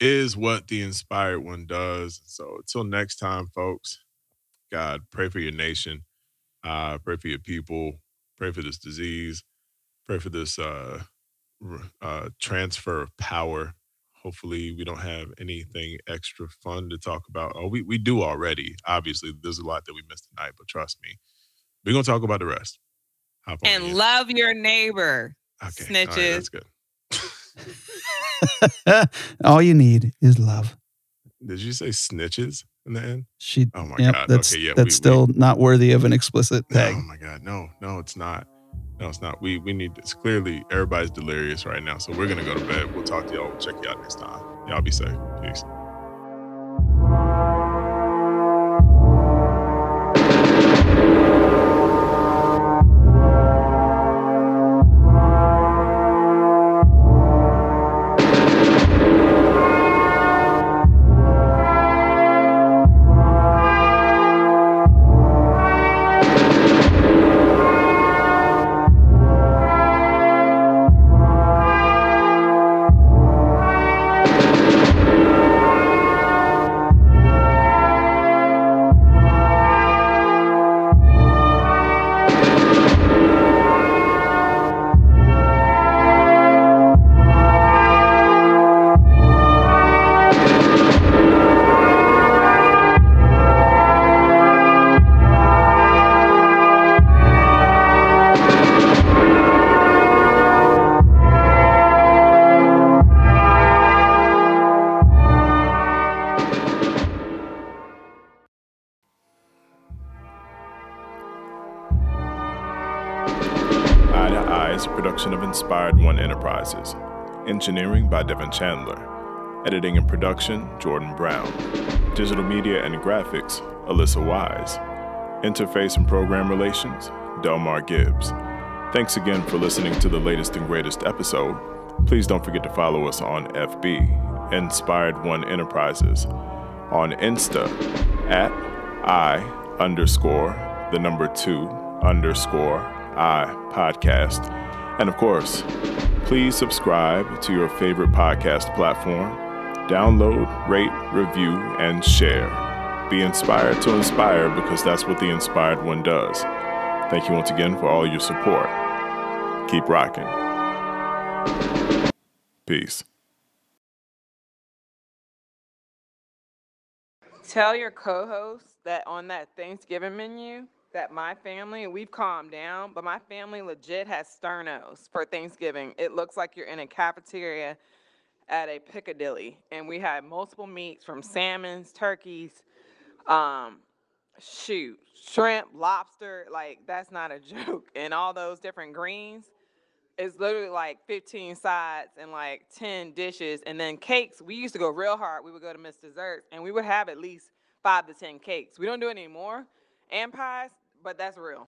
is what the inspired one does. So until next time, folks, God, pray for your nation. Uh, pray for your people. Pray for this disease. Pray for this uh, uh, transfer of power Hopefully, we don't have anything extra fun to talk about. Oh, we, we do already. Obviously, there's a lot that we missed tonight, but trust me, we're gonna talk about the rest. and love your neighbor. Okay. Snitches. Right, that's good. All you need is love. Did you say snitches in the end? She. Oh my yep, god. That's okay, yeah. that's we, still we, not worthy of an explicit tag. Oh my god. No, no, it's not. No, it's not. We we need this. Clearly, everybody's delirious right now, so we're gonna go to bed. We'll talk to y'all. We'll check you out next time. Y'all be safe. Peace. Engineering by Devin Chandler. Editing and production, Jordan Brown. Digital media and graphics, Alyssa Wise. Interface and program relations, Delmar Gibbs. Thanks again for listening to the latest and greatest episode. Please don't forget to follow us on FB, Inspired One Enterprises, on Insta at I underscore the number two underscore I podcast and of course, please subscribe to your favorite podcast platform. Download, rate, review, and share. Be inspired to inspire because that's what the inspired one does. Thank you once again for all your support. Keep rocking. Peace. Tell your co host that on that Thanksgiving menu, that my family, we've calmed down, but my family legit has sternos for Thanksgiving. It looks like you're in a cafeteria at a Piccadilly, and we had multiple meats from salmons, turkeys, um, shoot, shrimp, lobster. Like that's not a joke, and all those different greens. It's literally like 15 sides and like 10 dishes, and then cakes. We used to go real hard. We would go to Miss Desserts, and we would have at least five to 10 cakes. We don't do it anymore and pies, but that's real.